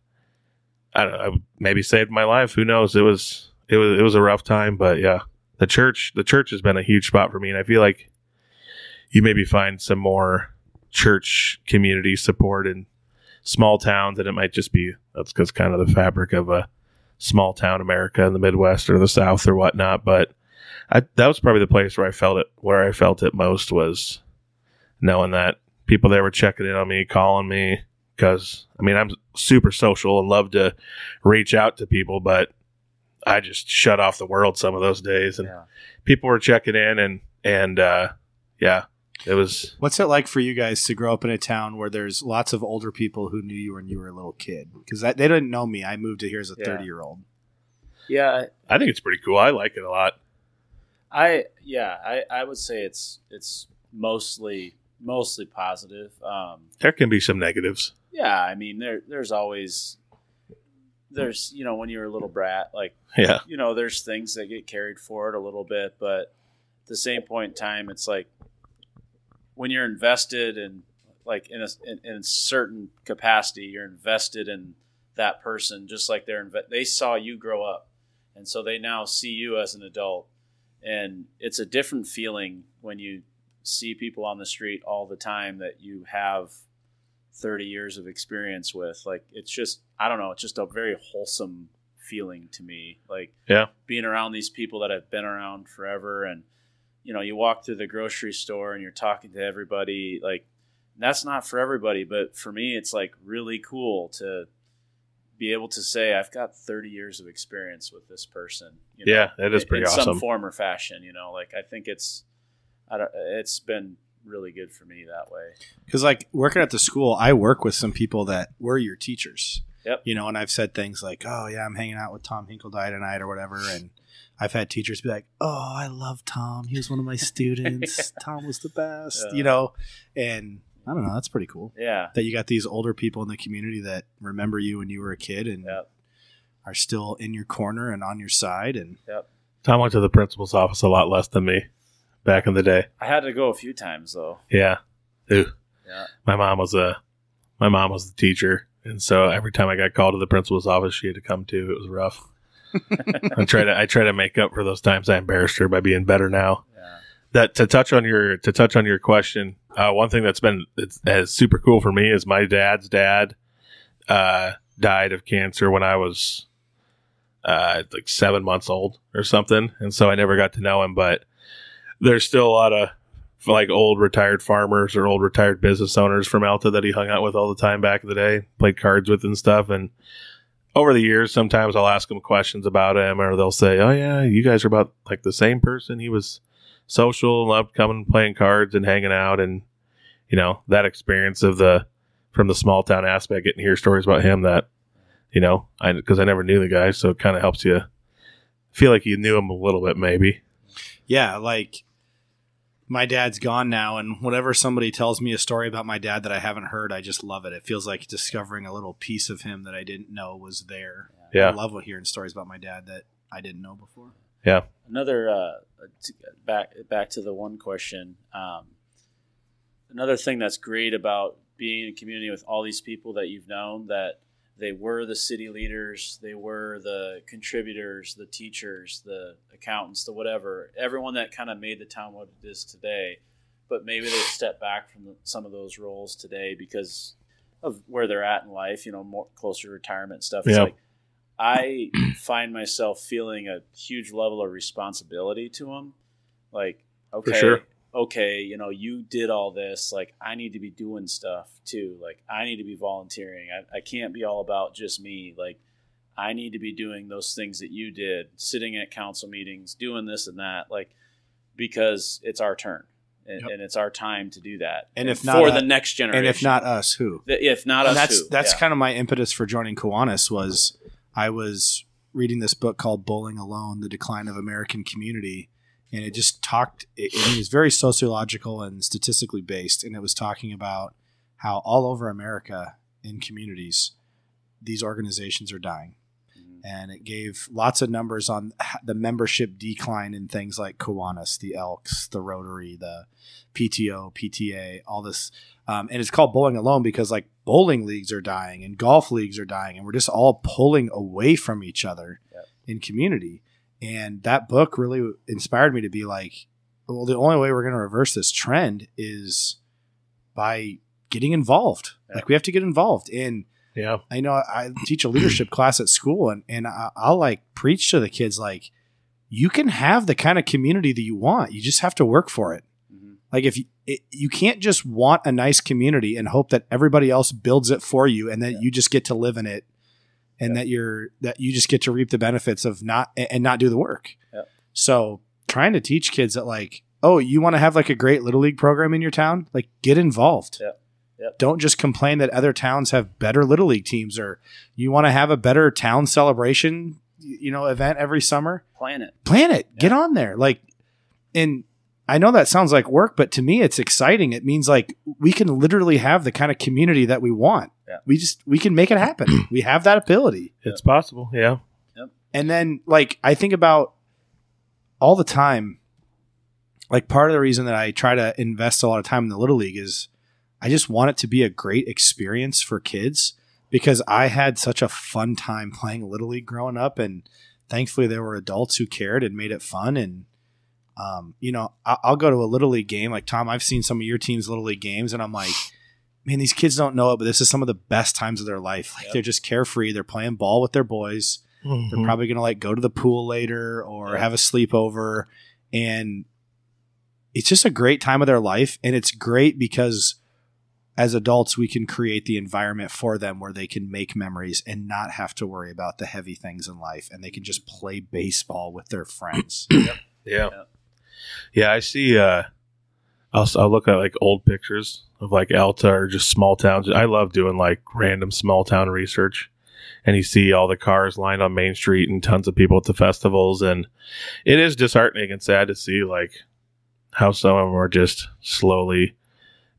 I don't know, I maybe saved my life. Who knows? It was, it was, it was a rough time, but yeah, the church, the church has been a huge spot for me. And I feel like you maybe find some more church community support in small towns and it might just be, that's because kind of the fabric of a, small town America in the Midwest or the South or whatnot. But I, that was probably the place where I felt it, where I felt it most was knowing that people there were checking in on me, calling me. Cause I mean, I'm super social and love to reach out to people, but I just shut off the world some of those days and Yeah. people were checking in and, and, uh, yeah, it was, What's it like for you guys to grow up in a town where there's lots of older people who knew you when you were a little kid? Because they didn't know me. I moved to here as a Yeah. 30 year old. Yeah. I think it's pretty cool. I like it a lot. I yeah, I, I would say it's it's mostly mostly positive. Um, There can be some negatives. yeah, I mean there there's always there's you know when you're a little brat, like Yeah. you know there's things that get carried forward a little bit, but at the same point in time, it's like when you're invested in like in a in, in a certain capacity, you're invested in that person just like they're inve- they saw you grow up, and so they now see you as an adult, and it's a different feeling when you see people on the street all the time that you have 30 years of experience with. Like it's just i don't know it's just a very wholesome feeling to me. Like Yeah. being around these people that i've been around forever and you know you walk through the grocery store and you're talking to everybody like that's not for everybody but for me it's like really cool to be able to say i've got 30 years of experience with this person you know, Yeah, that is in- pretty in some awesome. form or fashion you know like i think it's I don't, it's been really good for me that way Because like working at the school, I work with some people that were your teachers. Yep. You know, and I've said things like, "Oh yeah, I'm hanging out with Tom Hinkledye tonight" or whatever, and I've had teachers be like, "Oh, I love Tom. He was one of my students. Tom was the best." Yeah. You know, and I don't know. That's pretty cool yeah that you got these older people in the community that remember you when you were a kid and Yep. are still in your corner and on your side. And Tom went to the principal's office a lot less than me back in the day. i had to go a few times though Yeah. Ooh. yeah My mom was a my mom was the teacher, and so every time I got called to the principal's office, she had to come too. It was rough. I try to I try to make up for those times I embarrassed her by being better now. yeah That to touch on your to touch on your question, uh, one thing that's been it's, it's super cool for me is my dad's dad uh, died of cancer when I was uh, like seven months old or something, and so I never got to know him. But there's still a lot of like old retired farmers or old retired business owners from Alta that he hung out with all the time back in the day, played cards with and stuff. And over the years, sometimes I'll ask them questions about him, or they'll say, "Oh yeah, you guys are about like the same person. He was social, loved coming, playing cards, and hanging out, and you know that experience of the from the small town aspect, getting to hear stories about him that you know, I because I never knew the guy, so it kind of helps you feel like you knew him a little bit, maybe. yeah, like my dad's gone now, and whenever somebody tells me a story about my dad that I haven't heard, I just love it. It feels like discovering a little piece of him that I didn't know was there. yeah I love hearing stories about my dad that I didn't know before. Yeah. Another uh, t- back back to the one question. Um, another thing that's great about being in a community with all these people that you've known that they were the city leaders, they were the contributors, the teachers, the accountants, the whatever, everyone that kind of made the town what it is today. But maybe they step back from the, some of those roles today because of where they're at in life. You know, more closer to retirement stuff. It's Yeah. like I find myself feeling a huge level of responsibility to them. Like, okay, sure. Okay, you know, you did all this. Like, I need to be doing stuff too. Like, I need to be volunteering. I, I can't be all about just me. Like, I need to be doing those things that you did, sitting at council meetings, doing this and that. Like, because it's our turn. And, Yep. and it's our time to do that, And if not for the next generation, And if uh, not us, who? If not us, that's who? that's Yeah. kind of my impetus for joining Kiwanis was I was reading this book called Bowling Alone: The Decline of American Community, and it just talked. It, it was very sociological and statistically based, and it was talking about how all over America in communities these organizations are dying. Mhm. And it gave lots of numbers on the membership decline in things like Kiwanis, the Elks, the Rotary, the PTO, PTA, all this um, and it's called bowling alone because like bowling leagues are dying and golf leagues are dying and we're just all pulling away from each other Yep. in community and that book really inspired me to be like well the only way we're going to reverse this trend is by getting involved Yep. like we have to get involved and yeah, I know I teach a leadership class at school, and and I, I'll like preach to the kids like, you can have the kind of community that you want. You just have to work for it. Mhm. Like if you it, you can't just want a nice community and hope that everybody else builds it for you, and that Yeah. you just get to live in it, and that you're that you just get to reap the benefits of not and not do the work. Yeah. So trying to teach kids that like, oh, you want to have like a great little league program in your town, like get involved. Yeah. Yep. Don't just complain that other towns have better little league teams, or you want to have a better town celebration, you know, event every summer plan it. plan it get on there like and I know that sounds like work, but to me, it's exciting. It means like we can literally have the kind of community that we want. Yeah. We just we can make it happen. we have that ability. It's possible. Yeah. Yep. And then like I think about all the time. Like part of the reason that I try to invest a lot of time in the little league is I just want it to be a great experience for kids because I had such a fun time playing little league growing up, and thankfully there were adults who cared and made it fun. And um, you know, I- I'll go to a little league game like Tom. I've seen some of your team's little league games, and I'm like, man, these kids don't know it, but this is some of the best times of their life. Like Yep. they're just carefree. They're playing ball with their boys. They're Mhm. probably going to like go to the pool later or Yeah. have a sleepover. And it's just a great time of their life. And it's great because as adults, we can create the environment for them where they can make memories and not have to worry about the heavy things in life. And they can just play baseball with their friends. Yeah. Yeah. Yeah, I see. Uh, I'll, I'll look at like old pictures of like Alta or just small towns. I love doing like random small town research. And you see all the cars lined on Main Street and tons of people at the festivals. And it is disheartening and sad to see like how some of them are just slowly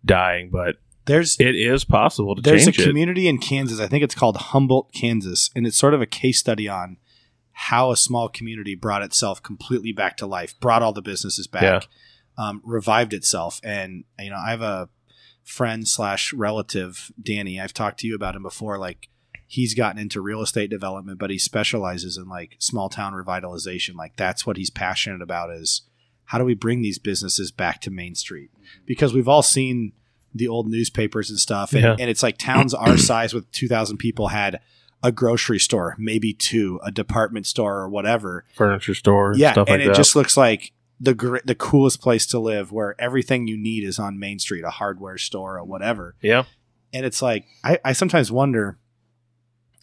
dying. But There's it is possible to change. There's a change it. community in Kansas. I think it's called Humboldt, Kansas, and it's sort of a case study on how a small community brought itself completely back to life, brought all the businesses back, um, revived itself. And you know, I have a friend slash relative, Danny. I've talked to you about him before. Like he's gotten into real estate development, but he specializes in like small town revitalization. Like that's what he's passionate about. Is how do we bring these businesses back to Main Street? Because we've all seen the old newspapers and stuff, and, Yeah. and it's like towns our size with two thousand people had a grocery store, maybe two, a department store or whatever. Furniture store, Yeah, stuff and like it that. just looks like the gr- the coolest place to live, where everything you need is on Main Street, a hardware store or whatever. yeah. And it's like I, I sometimes wonder,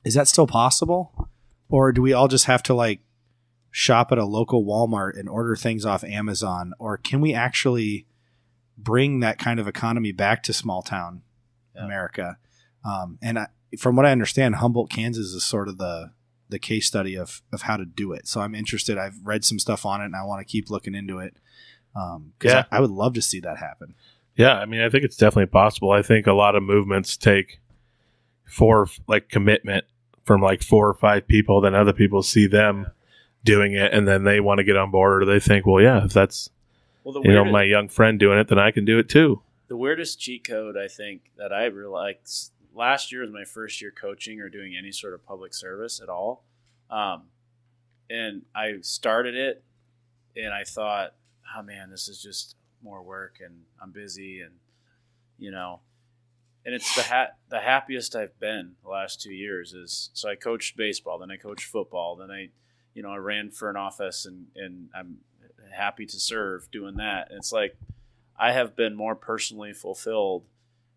is that still possible, or do we all just have to like shop at a local Walmart and order things off Amazon, or can we actually bring that kind of economy back to small town Yeah. America? Um, and I, from what I understand, Humboldt, Kansas is sort of the the case study of of how to do it. So I'm interested. I've read some stuff on it, and I want to keep looking into it. Um, 'cause Yeah. I, I would love to see that happen. Yeah, I mean, I think it's definitely possible. I think a lot of movements take four like commitment from like four or five people. Then other people see them doing it, and then they want to get on board, or they think, well, yeah, if that's Well, the you know my young friend doing it, then I can do it too. the weirdest cheat code I think that I realized last year was my first year coaching or doing any sort of public service at all. Um, and I started it and I thought, oh man, this is just more work and I'm busy and, you know, and it's the ha- the happiest I've been the last two years is so I coached baseball, then I coached football, then I, you know, I ran for an office and, and I'm happy to serve doing that. And it's like, I have been more personally fulfilled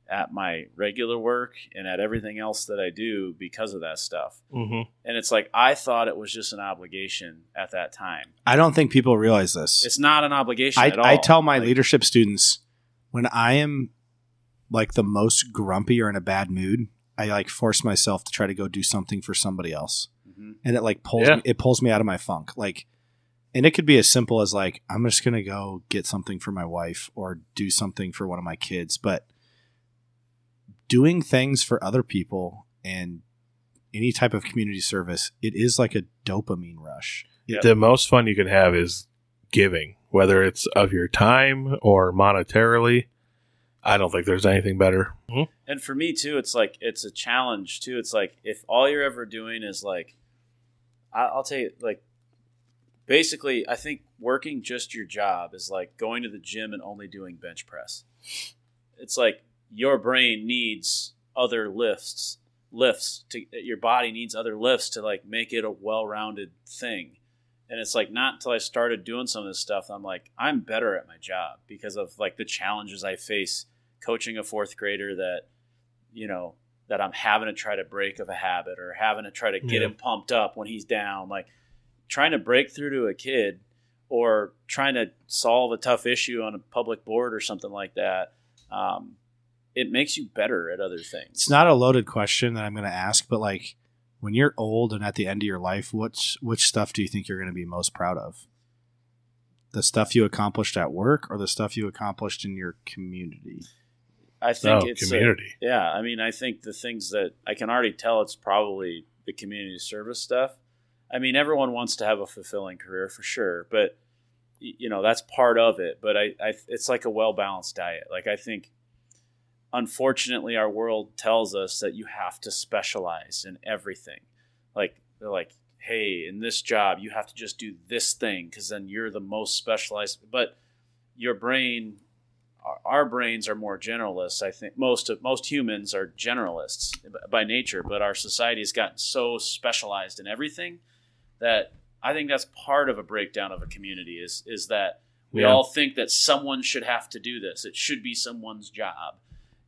at my regular work and at everything else that I do because of that stuff. Mm-hmm. And it's like I thought it was just an obligation at that time. I don't think people realize this. It's not an obligation I, at all. I tell my Like, leadership students when I am like the most grumpy or in a bad mood, I like force myself to try to go do something for somebody else, mhm. and it like pulls Yeah. me, it pulls me out of my funk. Like, and it could be as simple as like I'm just gonna go get something for my wife or do something for one of my kids, but doing things for other people and any type of community service, it is like a dopamine rush. Yeah. The most fun you can have is giving, whether it's of your time or monetarily. I don't think there's anything better. Mhm. And for me too, it's like it's a challenge too. It's like if all you're ever doing is like, I'll tell you, like, basically, I think working just your job is like going to the gym and only doing bench press. It's like your brain needs other lifts, lifts to your body needs other lifts to like make it a well-rounded thing. And it's like not until I started doing some of this stuff, I'm like, I'm better at my job because of like the challenges I face coaching a fourth grader that, you know, that I'm having to try to break of a habit or having to try to get Yeah. him pumped up when he's down. Like trying to break through to a kid or trying to solve a tough issue on a public board or something like that. Um, it makes you better at other things. it's not a loaded question that I'm going to ask, but like when you're old and at the end of your life, which which stuff do you think you're going to be most proud of? the stuff you accomplished at work or the stuff you accomplished in your community? I think Oh, it's a- community. yeah, I mean, I think the things that I can already tell it's probably the community service stuff. I mean, everyone wants to have a fulfilling career for sure, but you know that's part of it. But I, I it's like a well balanced diet. Like I think, unfortunately, our world tells us that you have to specialize in everything. Like they're like, hey, in this job, you have to just do this thing because then you're the most specialized. But your brain our- brains are more generalists. I think most of most humans are generalists by nature, but our society has gotten so specialized in everything that I think that's part of a breakdown of a community. Is is that we Yeah. all think that someone should have to do this. It should be someone's job,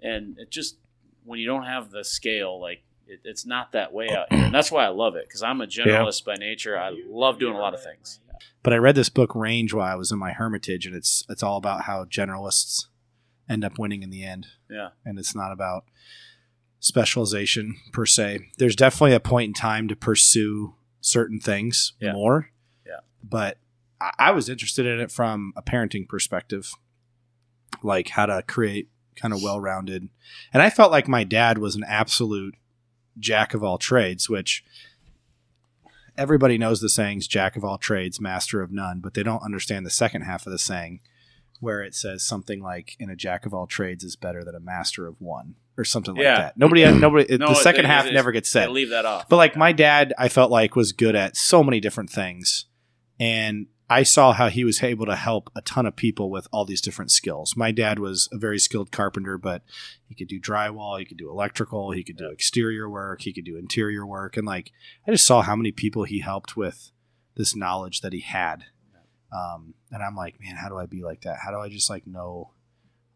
and it just when you don't have the scale, like it, it's not that way out here. And that's why I love it because I'm a generalist by nature. I love doing a lot of things. But I read this book Range while I was in my hermitage, and it's it's all about how generalists end up winning in the end. Yeah. and it's not about specialization per se. There's definitely a point in time to pursue certain things Yeah. more. Yeah. but I, I was interested in it from a parenting perspective, like how to create kind of well-rounded. And I felt like my dad was an absolute jack of all trades, which everybody knows the sayings jack of all trades, master of none, but they don't understand the second half of the saying where it says something like in a jack of all trades is better than a master of one or something like that. Nobody nobody No, the second half never gets said. leave that off. But like my dad, I felt like was good at so many different things, and I saw how he was able to help a ton of people with all these different skills. My dad was a very skilled carpenter, but he could do drywall, he could do electrical, he could do exterior work, he could do interior work, and like I just saw how many people he helped with this knowledge that he had. Um, and I'm like, man, how do I be like that? How do I just like know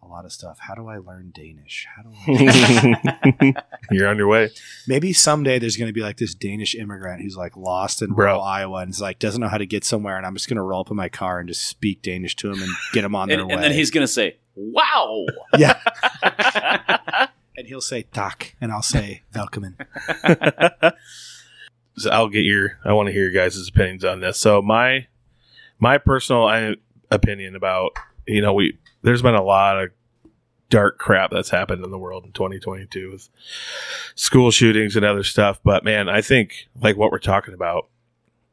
a lot of stuff? How do I learn Danish? How do I You're on your way. Maybe someday there's going to be like this Danish immigrant who's like lost in Bro. rural Iowa and is like doesn't know how to get somewhere, and I'm just going to roll up in my car and just speak Danish to him and get him on and, their way. and then he's gonna say, "Wow." yeah, and he'll say "tak," and I'll say "Velkommen." so I'll get your. I want to hear your guys' opinions on this. So my my personal uh, opinion about you know we there's been a lot of dark crap that's happened in the world in 2022 with school shootings and other stuff. But man, I think like what we're talking about,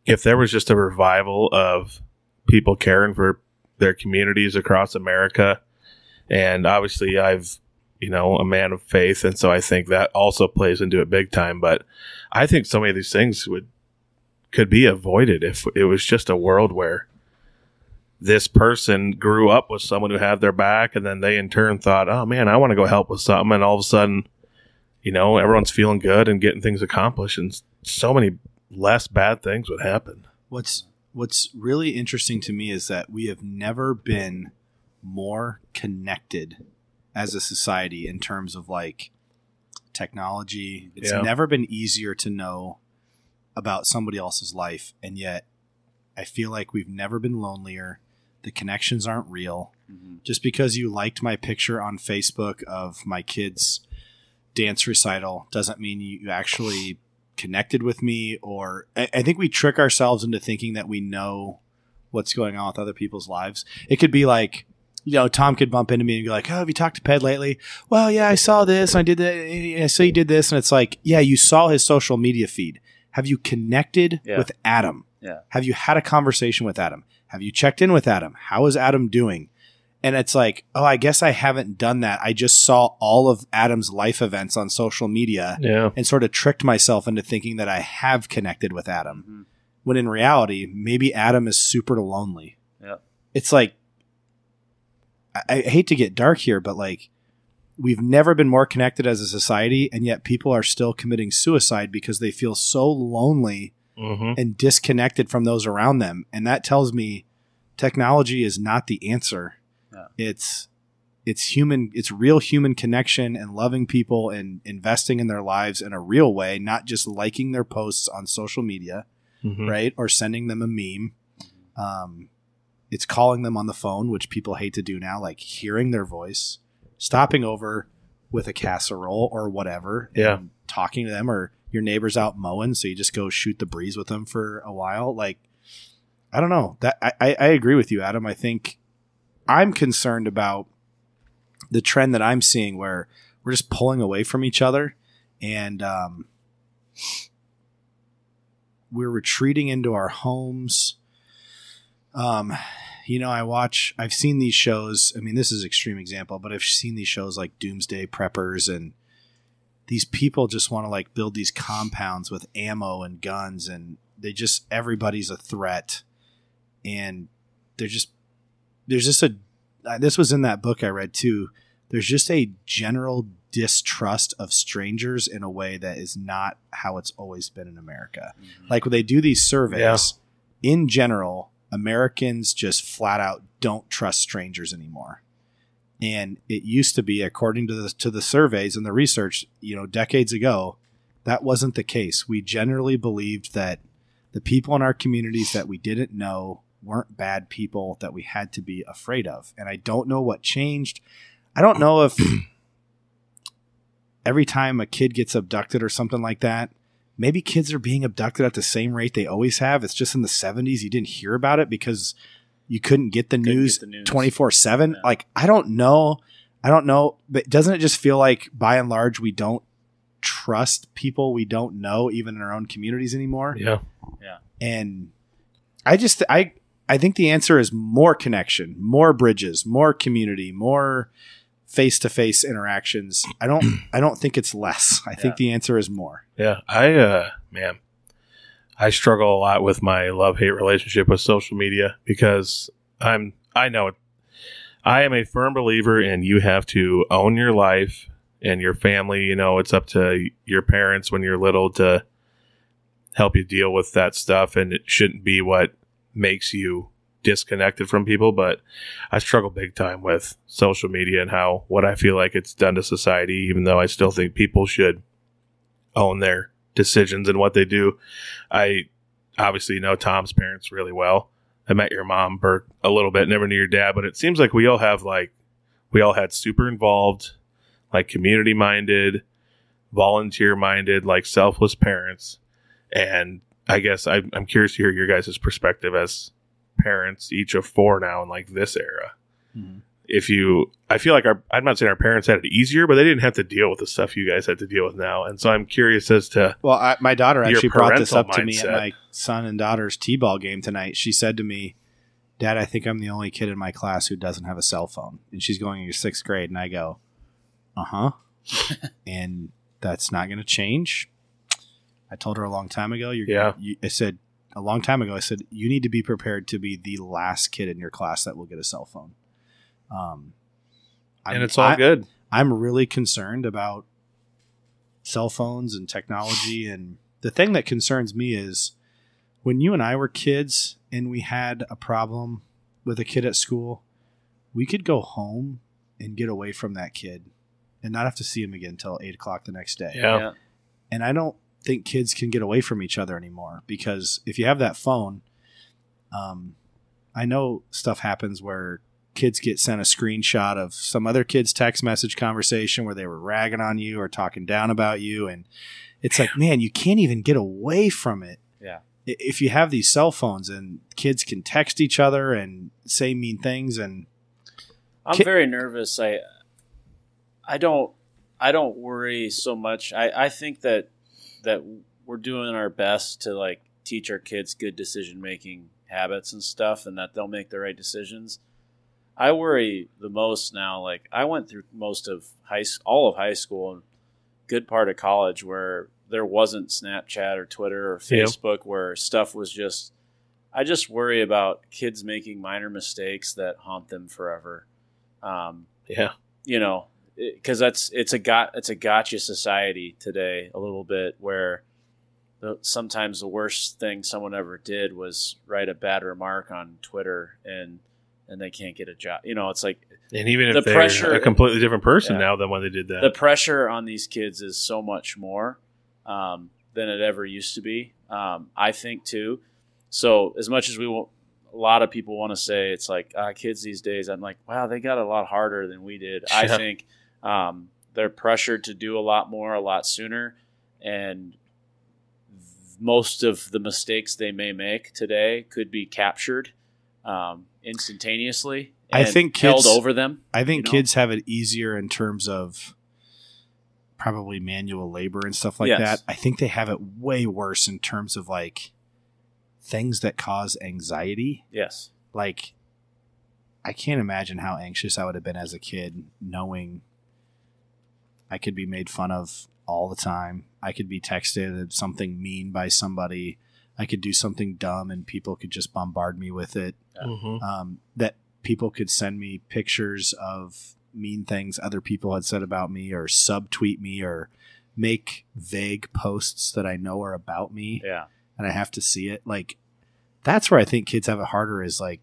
if there was just a revival of people caring for their communities across America, and obviously I've you know a man of faith, and so I think that also plays into it big time. But I think so many of these things would could be avoided if it was just a world where this person grew up with someone who had their back and then they in turn thought, "Oh man, I want to go help with something." And all of a sudden, you know, everyone's feeling good and getting things accomplished and so many less bad things would happen. What's What's really interesting to me is that we have never been more connected as a society in terms of like technology. It's Yeah. never been easier to know about somebody else's life, and yet I feel like we've never been lonelier. The connections aren't real. Mhm. Just because you liked my picture on Facebook of my kids' dance recital doesn't mean you actually connected with me or I, I think we trick ourselves into thinking that we know what's going on with other people's lives. It could be like, you know, Tom could bump into me and be like, "Oh, have you talked to Ped lately?" Well, yeah, I saw this. And I did that. I saw you did this, and it's like, yeah, you saw his social media feed. Have you connected Yeah. with Adam? Yeah. Have you had a conversation with Adam? Have you checked in with Adam? How is Adam doing? And it's like, oh, I guess I haven't done that. I just saw all of Adam's life events on social media Yeah. and sort of tricked myself into thinking that I have connected with Adam. Mhm. When in reality, maybe Adam is super lonely. Yeah. It's like I, I hate to get dark here, but like we've never been more connected as a society, and yet people are still committing suicide because they feel so lonely hmm and disconnected from those around them. And that tells me technology is not the answer. Yeah. It's it's human it's real human connection and loving people and investing in their lives in a real way, not just liking their posts on social media, hmm right? Or sending them a meme. Um it's calling them on the phone, which people hate to do now, like hearing their voice, stopping over with a casserole or whatever, Yeah. and talking to them, or your neighbor's out mowing, so you just go shoot the breeze with them for a while. Like, I don't know that I, I, agree with you, Adam. I think I'm concerned about the trend that I'm seeing where we're just pulling away from each other and um, we're retreating into our homes. Um, you know, I watch, I've seen these shows. I mean, this is extreme example, but I've seen these shows like Doomsday Preppers and these people just want to like build these compounds with ammo and guns and they just, everybody's a threat. And they're just, there's just a, this was in that book I read too. There's just a general distrust of strangers in a way that is not how it's always been in America. Mhm. Like when they do these surveys, in general, Americans just flat out don't trust strangers anymore. And it used to be, according to the to the surveys and the research, you know, decades ago, that wasn't the case. We generally believed that the people in our communities that we didn't know weren't bad people that we had to be afraid of. And I don't know what changed. I don't know if every time a kid gets abducted or something like that, maybe kids are being abducted at the same rate they always have. It's just in the 70s you didn't hear about it because you couldn't get the Couldn't news get the news. 24 7. Yeah. Like, I don't know. I don't know. But doesn't it just feel like by and large we don't trust people we don't know, even in our own communities anymore? Yeah. Yeah. And i just i i think the answer is more connection more bridges more community more face-to-face interactions i don't i don't think it's less i think the answer is more Yeah, I uh man, I struggle a lot with my love hate relationship with social media because I'm I know it. I am a firm believer in you have to own your life and your family. You know, it's up to your parents when you're little to help you deal with that stuff, and it shouldn't be what makes you disconnected from people. But I struggle big time with social media and how what I feel like it's done to society. Even though I still think people should own their decisions and what they do. I obviously know Tom's parents really well. I met your mom, Burk, a little bit. Never knew your dad, but it seems like we all have like we all had super involved, like community minded, volunteer minded, like selfless parents. And I guess I, I'm curious to hear your guys' perspective as parents, each of four now in like this era. Mm-hmm. If you, I feel like our, I'm not saying our parents had it easier, but they didn't have to deal with the stuff you guys had to deal with now. And so I'm curious as to, well I, my daughter actually brought this up to me at my son and daughter's t-ball game tonight. She said to me dad i think i'm the only kid in my class who doesn't have a cell phone. And she's going into sixth grade and i go uh-huh. And that's not going to change. I told her a long time ago you're Yeah. you, i said a long time ago i said you need to be prepared to be the last kid in your class that will get a cell phone um and I'm- it's all I- good. I'm really concerned about cell phones and technology. And the thing that concerns me is when you and I were kids and we had a problem with a kid at school, we could go home and get away from that kid and not have to see him again until eight o'clock the next day. Yeah. And I don't think kids can get away from each other anymore because if you have that phone, um, I know stuff happens where kids get sent a screenshot of some other kid's text message conversation where they were ragging on you or talking down about you. And it's like, man, you can't even get away from it. Yeah. If you have these cell phones and kids can text each other and say mean things and I'm Ki- very nervous. I I don't I don't worry so much. I, I think that that we're doing our best to like teach our kids good decision making habits and stuff and that they'll make the right decisions. I worry the most now like I went through most of high all of high school and good part of college where there wasn't Snapchat or Twitter or Yeah. Facebook where stuff was just I just worry about kids making minor mistakes that haunt them forever um, Yeah. you know, because that's it's a got it's a gotcha society today a little bit where the, sometimes the worst thing someone ever did was write a bad remark on Twitter and and they can't get a job. You know, it's like And even if The they're pressure- a completely different person Yeah. now than when they did that. the pressure on these kids is so much more um, than it ever used to be. Um, I think too. So as much as we want, a lot of people want to say it's like uh, kids these days. I'm like, wow, they got a lot harder than we did. I think um, they're pressured to do a lot more, a lot sooner, and most of the mistakes they may make today could be captured um, instantaneously. I think held kids- over them. I think you know? kids have it easier in terms of probably manual labor and stuff like Yes. that. I think they have it way worse in terms of like things that cause anxiety. Yes. Like I can't imagine how anxious I would have been as a kid knowing I could be made fun of all the time. I could be texted something mean by somebody. I could do something dumb and people could just bombard me with it Mhm. um, that people could send me pictures of mean things other people had said about me or subtweet me or make vague posts that I know are about me Yeah. and I have to see it. Like that's where I think kids have it harder is like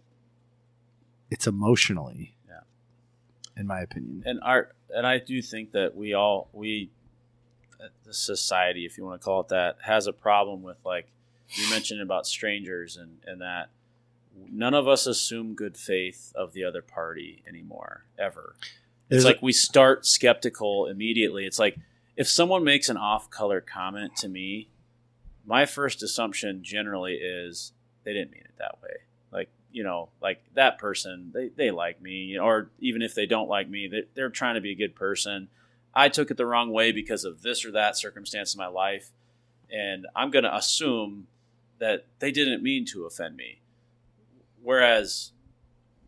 it's emotionally. Yeah. In my opinion. and art and i do think that we all we uh, the society if you want to call it that has a problem with like you mentioned about strangers and and that none of us assume good faith of the other party anymore ever. There's it's a- like we start skeptical immediately. It's like if someone makes an off-color comment to me my first assumption generally is they didn't mean it that way. Like you know like that person they, they like me you know, or even if they don't like me they, they're trying to be a good person. I took it the wrong way because of this or that circumstance in my life and i'm going to assume that they didn't mean to offend me whereas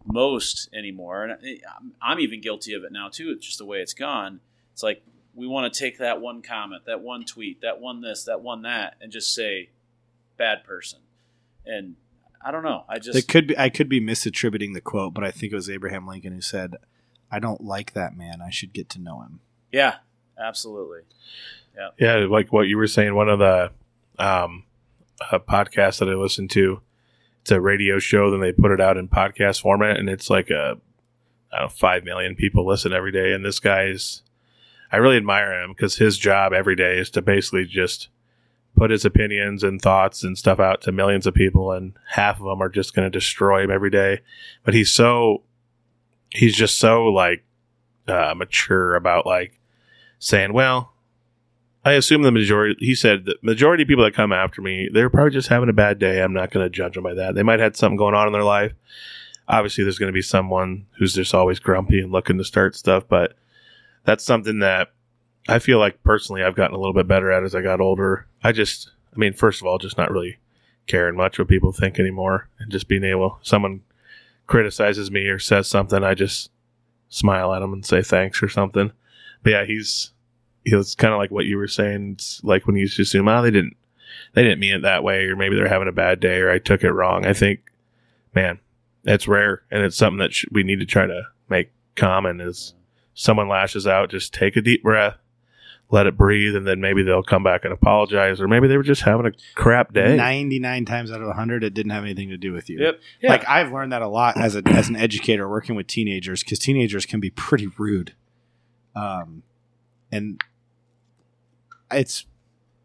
most anymore and I- I'm- i'm even guilty of it now too it's just the way it's gone it's like we want to take that one comment that one tweet that one this that one that and just say bad person and i don't know i just it could be I could be misattributing the quote, but I think it was Abraham Lincoln who said, I don't like that man. I should get to know him. yeah absolutely Yeah, yeah. like what you were saying, one of the um, uh, podcasts that I listened to, a radio show. Then they put it out in podcast format, and it's like a I don't know, five million people listen every day. And this guy's, I really admire him because his job every day is to basically just put his opinions and thoughts and stuff out to millions of people, and half of them are just going to destroy him every day. But he's so, he's just so like uh, mature about like saying, well, I assume the majority. He said the majority of people that come after me, they're probably just having a bad day. I'm not going to judge them by that. They might have something going on in their life. Obviously, there's going to be someone who's just always grumpy and looking to start stuff, but that's something that I feel like personally I've gotten a little bit better at as I got older. I just, I mean, first of all, just not really caring much what people think anymore, and just being able. Someone criticizes me or says something, I just smile at them and say thanks or something. But yeah, he's he was kind of like what you were saying. It's like when you just assume, oh, they didn't, they didn't mean it that way, or maybe they're having a bad day, or I took it wrong. I think, man, that's rare, and it's something that sh- we need to try to make common. Is someone lashes out, just take a deep breath, let it breathe, and then maybe they'll come back and apologize, or maybe they were just having a crap day. Ninety nine times out of hundred, it didn't have anything to do with you. Yep. Yeah. Like I've learned that a lot as a as an educator working with teenagers because teenagers can be pretty rude, um, and it's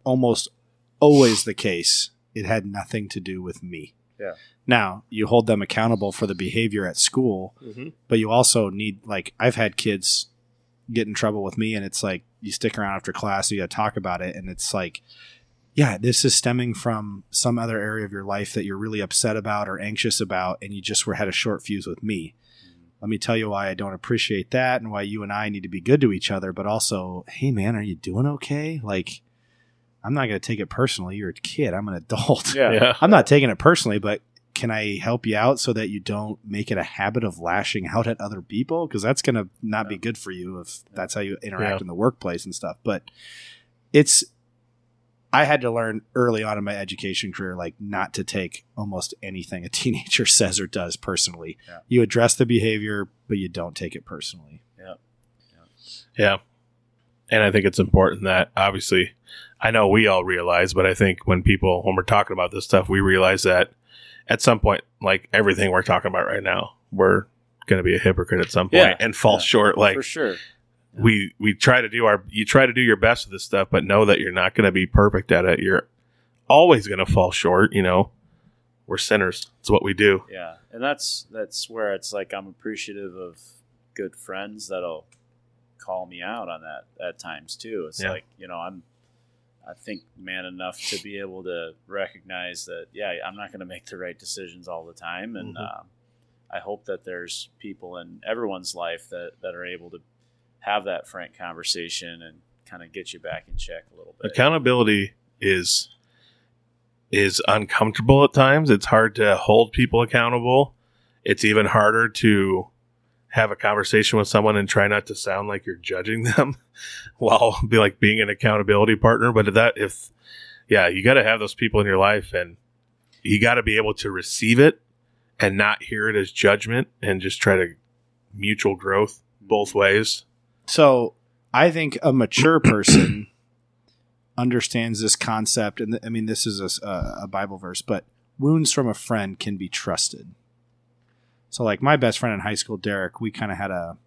almost always the case. It had nothing to do with me. Yeah. Now you hold them accountable for the behavior at school, Mhm. but you also need like I've had kids get in trouble with me, and it's like you stick around after class, you got to talk about it, and it's like yeah, this is stemming from some other area of your life that you're really upset about or anxious about, and you just were had a short fuse with me. Let me tell you why I don't appreciate that and why you and I need to be good to each other, but also, hey man, are you doing okay? Like, I'm not going to take it personally. You're a kid. I'm an adult. Yeah. Yeah. I'm not taking it personally, but can I help you out so that you don't make it a habit of lashing out at other people? Because that's going to not be good for you if that's how you interact Yeah. in the workplace and stuff. But it's, I had to learn early on in my education career, like not to take almost anything a teenager says or does personally. Yeah. You address the behavior, but you don't take it personally. Yeah. Yeah. And I think it's important that obviously I know we all realize, but I think when people when we're talking about this stuff, we realize that at some point, like everything we're talking about right now, we're gonna be a hypocrite at some point Yeah. and fall Yeah. short. Like for sure. We we try to do our you try to do your best with this stuff, but know that you're not gonna be perfect at it. You're always gonna fall short, you know. We're sinners. It's what we do. Yeah, and that's that's where it's like I'm appreciative of good friends that'll call me out on that at times too. It's Yeah. like you know I'm I think man enough to be able to recognize that yeah, I'm not going to make the right decisions all the time, and Mhm. um, I hope that there's people in everyone's life that that are able to have that frank conversation and kind of get you back in check a little bit. accountability is is uncomfortable at times. It's hard to hold people accountable. It's even harder to have a conversation with someone and try not to sound like you're judging them while be like being an accountability partner. But that if yeah, you got to have those people in your life and you got to be able to receive it and not hear it as judgment and just try to mutual growth both ways. So I think a mature person understands this concept, and th- I mean this is a Bible verse, but wounds from a friend can be trusted. So, like my best friend in high school, Derek, we kind of had a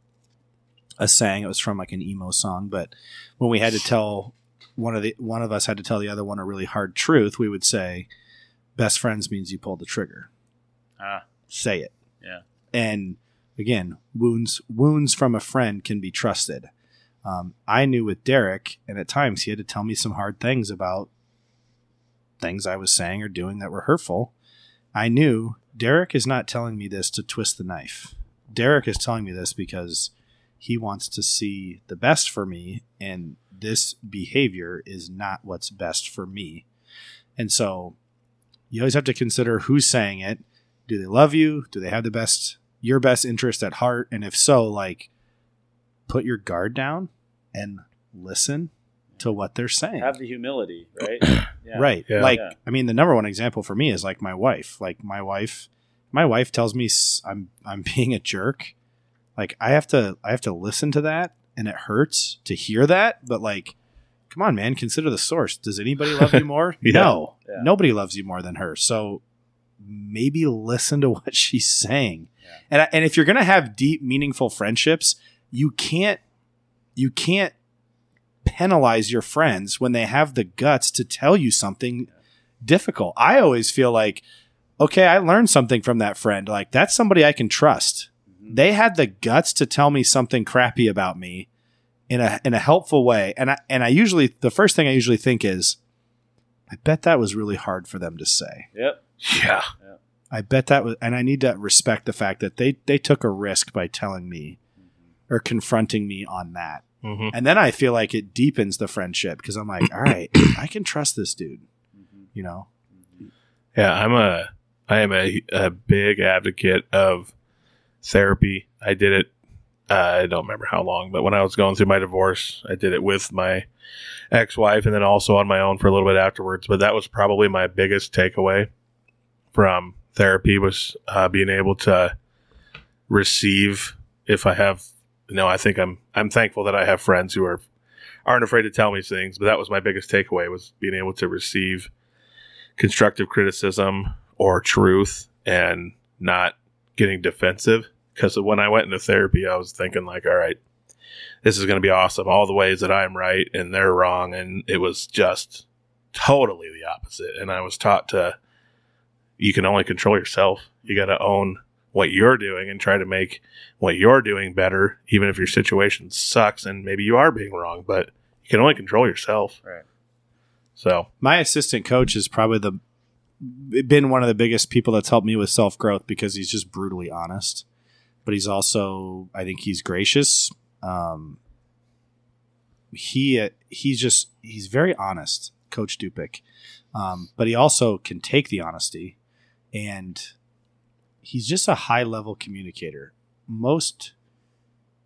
a saying. It was from like an emo song, but when we had to tell one of the one of us had to tell the other one a really hard truth, we would say, "Best friends means you pulled the trigger." Ah, Say it. Yeah. And again, wounds wounds from a friend can be trusted. Um, I knew with Derek, and at times he had to tell me some hard things about things I was saying or doing that were hurtful. I knew Derek is not telling me this to twist the knife. Derek is telling me this because he wants to see the best for me, and this behavior is not what's best for me. And so you always have to consider who's saying it. Do they love you? Do they have the best your best interest at heart? And if so, like put your guard down and listen to what they're saying. have the humility, right? Yeah. Right. Yeah. Like, Yeah. I mean, the number one example for me is like my wife. Like my wife, my wife tells me i'm I'm being a jerk. Like I have to I have to listen to that, and it hurts to hear that. But like, come on, man, consider the source. Does anybody love you more? Yeah. No, Yeah. nobody loves you more than her. So maybe listen to what she's saying. Yeah. And and if you're gonna have deep, meaningful friendships, you can't you can't penalize your friends when they have the guts to tell you something difficult. I always feel like, okay, I learned something from that friend. Like that's somebody I can trust. Mhm. They had the guts to tell me something crappy about me in a in a helpful way. And I and I usually the first thing I usually think is, I bet that was really hard for them to say. Yep. Yeah. I bet that was and I need to respect the fact that they they took a risk by telling me Mhm. or confronting me on that. hmm And then I feel like it deepens the friendship because I'm like, all right, I can trust this dude, Mhm. you know? Mhm. Yeah, I'm a I am a, a big advocate of therapy. I did it uh, I don't remember how long, but when I was going through my divorce, I did it with my ex-wife and then also on my own for a little bit afterwards, but that was probably my biggest takeaway from therapy was uh, being able to receive if I have you know, I think I'm I'm thankful that I have friends who are aren't afraid to tell me things, but that was my biggest takeaway was being able to receive constructive criticism or truth and not getting defensive. Because when I went into therapy, I was thinking like, all right, this is going to be awesome. All the ways that I'm right and they're wrong, and it was just totally the opposite. And I was taught to, you can only control yourself. You got to own what you're doing and try to make what you're doing better, even if your situation sucks and maybe you are being wrong. But you can only control yourself. Right. So My assistant coach is probably the been one of the biggest people that's helped me with self growth because he's just brutally honest, but he's also I think he's gracious. Um, he he's just he's very honest, Coach Dupik, um, but he also can take the honesty, and he's just a high level communicator. Most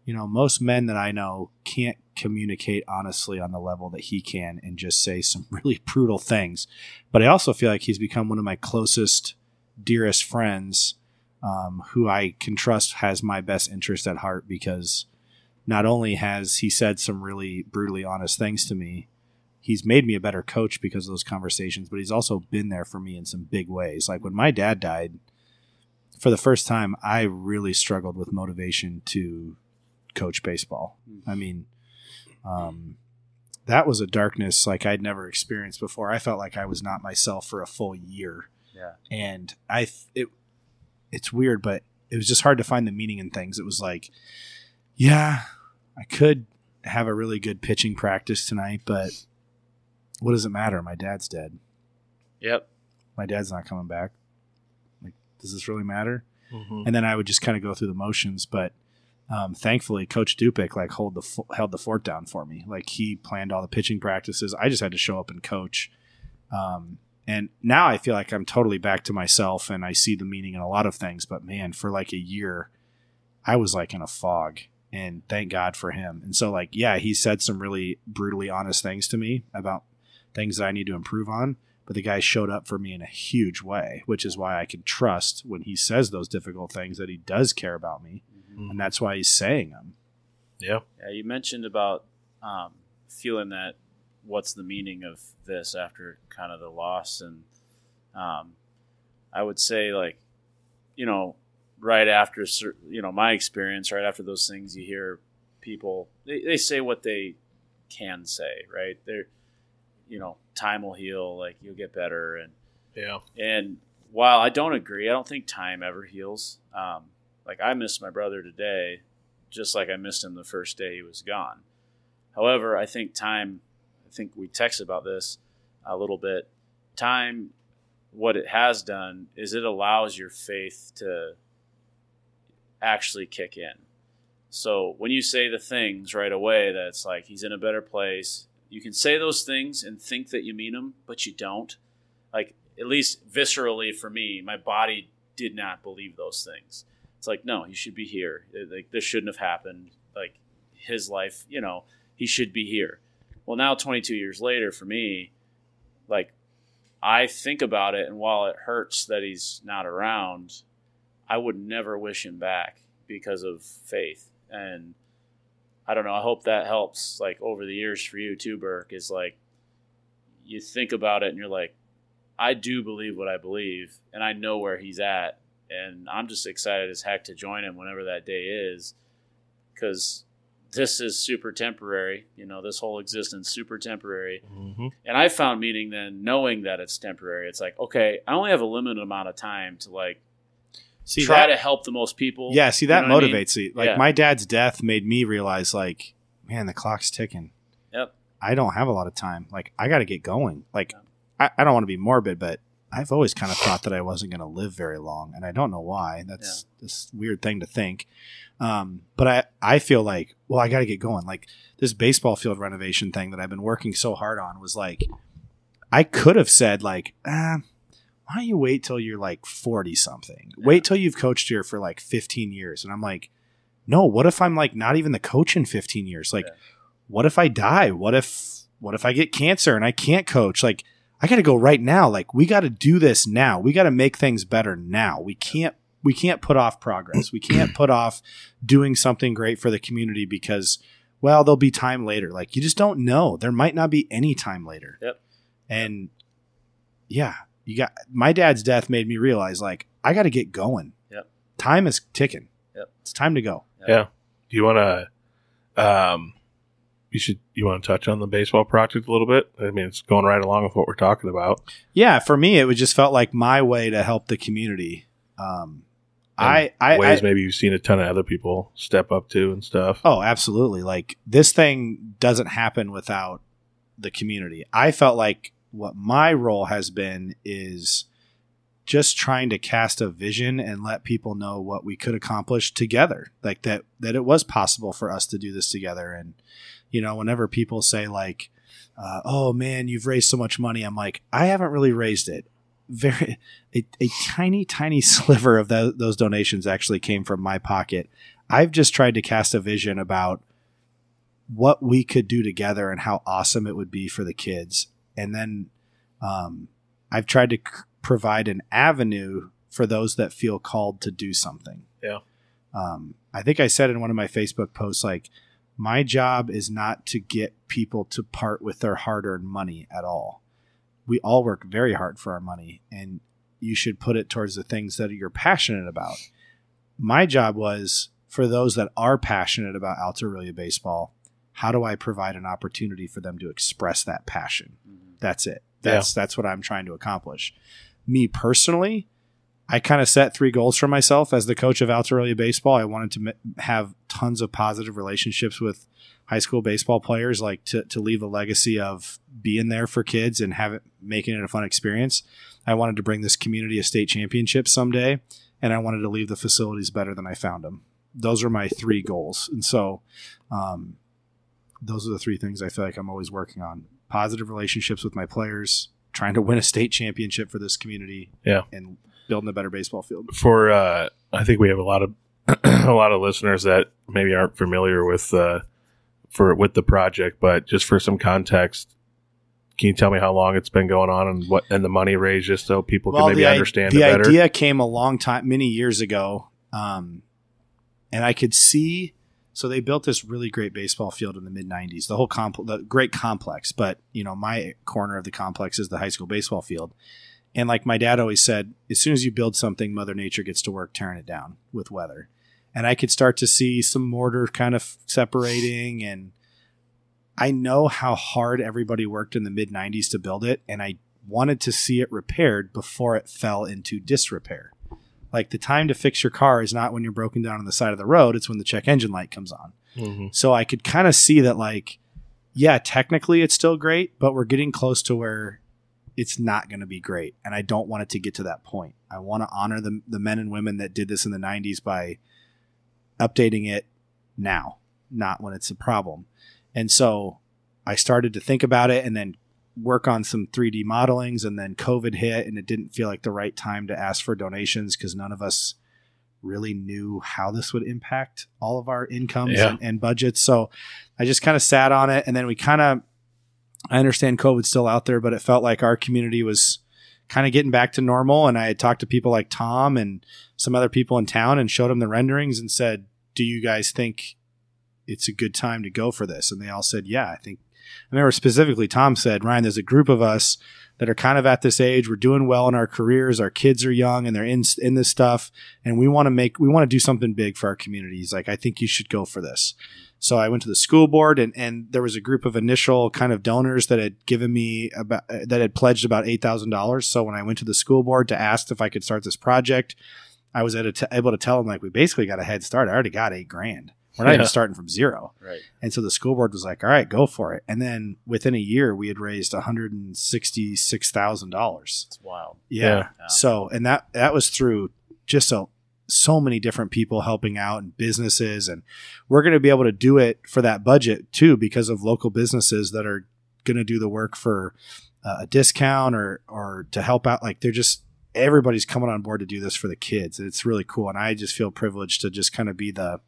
you know, most men that I know can't communicate honestly on the level that he can and just say some really brutal things. But I also feel like he's become one of my closest, dearest friends um, who I can trust has my best interest at heart because not only has he said some really brutally honest things to me, he's made me a better coach because of those conversations, but he's also been there for me in some big ways. Like when my dad died, for the first time, I really struggled with motivation to coach baseball. I mean, um, that was a darkness like I'd never experienced before. I felt like I was not myself for a full year, Yeah. and I th- it it's weird, but it was just hard to find the meaning in things. It was like, yeah, I could have a really good pitching practice tonight, but what does it matter? My dad's dead. Yep. My dad's not coming back. Like, does this really matter? Mhm. and then I would just kind of go through the motions. But um, thankfully, Coach Dupic like hold the fo- held the fort down for me. Like he planned all the pitching practices. I just had to show up and coach. Um, and now I feel like I'm totally back to myself, and I see the meaning in a lot of things. But man, for like a year, I was like in a fog. And thank God for him. And so, like, yeah, he said some really brutally honest things to me about things that I need to improve on but the guy showed up for me in a huge way, which is why I can trust when he says those difficult things that he does care about me, Mhm. and that's why he's saying them. Yeah. Yeah, you mentioned about um, feeling that what's the meaning of this after kind of the loss, and um, I would say like, you know, right after you know my experience, right after those things, you hear people they, they say what they can say, right? They're you know time will heal, like you'll get better, and Yeah. and while I don't agree, I don't think time ever heals. Um, like I miss my brother today, just like I missed him the first day he was gone. However, I think time. I think we text about this a little bit. Time, what it has done is it allows your faith to actually kick in. So when you say the things right away, that's like he's in a better place. You can say those things and think that you mean them, but you don't. Like at least viscerally for me, my body did not believe those things. It's like no, he should be here. Uh, like this shouldn't have happened. Like his life, you know, he should be here. Well, now 22 years later, for me, like I think about it, and while it hurts that he's not around, I would never wish him back because of faith. And I don't know. I hope that helps. Like over the years for you too, Burk. Is like you think about it, and you're like, I do believe what I believe, and I know where he's at, and I'm just excited as heck to join him whenever that day is, because this is super temporary. You know, this whole existence super temporary. hmm And I found meaning then knowing that it's temporary. It's like, okay, I only have a limited amount of time to like See try that, to help the most people. yeah, see that You know what I mean? motivates me. Like Yeah. my dad's death made me realize, like, man, the clock's ticking. Yep. I don't have a lot of time. Like, I got to get going. Like, Yeah. I, I don't want to be morbid, but I've always kind of thought that I wasn't going to live very long, and I don't know why. That's this weird thing to think. Um, but I, I feel like, well, I got to get going. Like this baseball field renovation thing that I've been working so hard on was like, I could have said like, ah, why don't you wait till you're like 40 something? Yeah. Wait till you've coached here for like 15 years. And I'm like, no, what if I'm like not even the coach in 15 years? Like, Yeah. what if I die? What if, what if I get cancer and I can't coach? Like, I got to go right now. Like, we got to do this now. We got to make things better now. We can't, we can't put off progress. We can't put off doing something great for the community because, well, there'll be time later. Like, you just don't know. There might not be any time later. Yep. And yeah, you got my dad's death made me realize like I got to get going. Yep. Time is ticking. Yep. It's time to go. Yeah. Do you want to? Um, you should. You want to touch on the baseball project a little bit? I mean, it's going right along with what we're talking about. Yeah, for me, it would just felt like my way to help the community. Um, I, I, ways I maybe you've seen a ton of other people step up to and stuff. Oh, absolutely. Like this thing doesn't happen without the community. I felt like what my role has been is just trying to cast a vision and let people know what we could accomplish together. Like that that it was possible for us to do this together and you know, whenever people say like uh, oh man, you've raised so much money. I'm like, I haven't really raised it. Very a, a tiny, tiny sliver of tho- those donations actually came from my pocket. I've just tried to cast a vision about what we could do together and how awesome it would be for the kids. And then um, I've tried to c- provide an avenue for those that feel called to do something. Yeah. Um, I think I said in one of my Facebook posts, like, my job is not to get people to part with their hard earned money at all. We all work very hard for our money, and you should put it towards the things that you're passionate about. My job was for those that are passionate about Alta Aurelia baseball, how do I provide an opportunity for them to express that passion? Mhm. That's it. That's that's what I'm trying to accomplish. Me personally, I kind of set three goals for myself as the coach of Alta baseball. I wanted to m- have tons of positive relationships with high school baseball players, like to, to leave a legacy of being there for kids and have it making it a fun experience. I wanted to bring this community a state championship someday, and I wanted to leave the facilities better than I found them. Those are my three goals, and so um, those are the three things I feel like I'm always working on: positive relationships with my players, trying to win a state championship for this community, Yeah. and building a better baseball field. For uh, I think we have a lot of a lot of listeners that maybe aren't familiar with uh, for with the project, but just for some context, can you tell me how long it's been going on and what and the money raised, just so people can maybe the, understand the it better? idea came a long time, many years ago, um, and I could see. So they built this really great baseball field in the mid '90s. The whole comp, the great complex, but you know, my corner of the complex is the high school baseball field. And like my dad always said, as soon as you build something, Mother Nature gets to work tearing it down with weather. And I could start to see some mortar kind of separating. And I know how hard everybody worked in the mid 90s to build it. And I wanted to see it repaired before it fell into disrepair. Like the time to fix your car is not when you're broken down on the side of the road, it's when the check engine light comes on. Mhm. So I could kind of see that, like, yeah, technically it's still great, but we're getting close to where it's not going to be great. And I don't want it to get to that point. I want to honor the, the men and women that did this in the 90s by updating it now, not when it's a problem. And so I started to think about it and then work on some 3D modelings. And then COVID hit, and it didn't feel like the right time to ask for donations because none of us really knew how this would impact all of our incomes Yeah. and, and budgets. So I just kind of sat on it. And then we kind of, I understand COVID's still out there, but it felt like our community was kind of getting back to normal. And I had talked to people like Tom and some other people in town and showed them the renderings and said, Do you guys think it's a good time to go for this? And they all said, Yeah, I think. I remember specifically Tom said, Ryan, there's a group of us that are kind of at this age. We're doing well in our careers. Our kids are young and they're in in this stuff, and we want to make we want to do something big for our communities. Like I think you should go for this. So I went to the school board, and and there was a group of initial kind of donors that had given me about that had pledged about eight thousand dollars. So when I went to the school board to ask if I could start this project, I was able to tell them like we basically got a head start. I already got eight grand. We're not Yeah. even starting from zero. Right. And so the school board was like, "All right, go for it." And then within a year, we had raised one hundred and sixty-six thousand dollars. It's wild. Yeah. Yeah. So, and that that was through just a so many different people helping out and businesses, and we're going to be able to do it for that budget too because of local businesses that are going to do the work for uh, a discount or or to help out. Like they're just everybody's coming on board to do this for the kids. It's really cool, and I just feel privileged to just kind of be the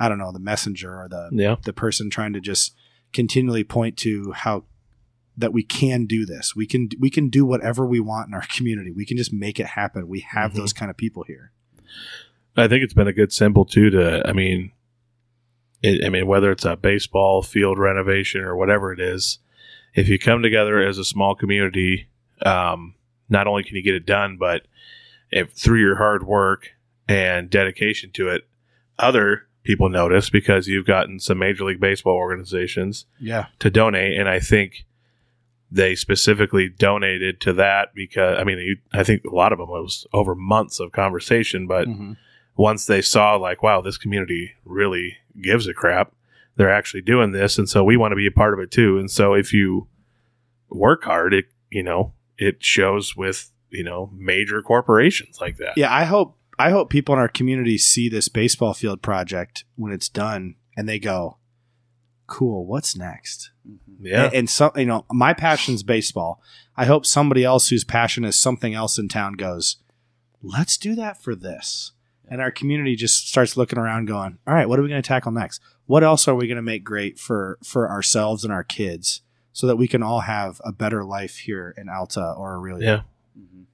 I don't know the messenger or the Yeah. the person trying to just continually point to how that we can do this. We can we can do whatever we want in our community. We can just make it happen. We have Mhm. those kind of people here. I think it's been a good symbol too. To I mean, it, I mean whether it's a baseball field renovation or whatever it is, if you come together as a small community, um, not only can you get it done, but if through your hard work and dedication to it, other people notice because you've gotten some major league baseball organizations Yeah. to donate, and I think they specifically donated to that because I mean, you, I think a lot of them was over months of conversation, but Mhm. once they saw like, wow, this community really gives a crap, they're actually doing this, and so we want to be a part of it too. And so if you work hard, it you know it shows with you know major corporations like that. Yeah, I hope I hope people in our community see this baseball field project when it's done and they go, "Cool, what's next?" Mhm. yeah, And, and some, you know, my passion's baseball. I hope somebody else whose passion is something else in town goes, "Let's do that for this." And our community just starts looking around, going, "All right, what are we going to tackle next? What else are we going to make great for for ourselves and our kids, so that we can all have a better life here in Alta or Aurelia?" yeah. Mhm.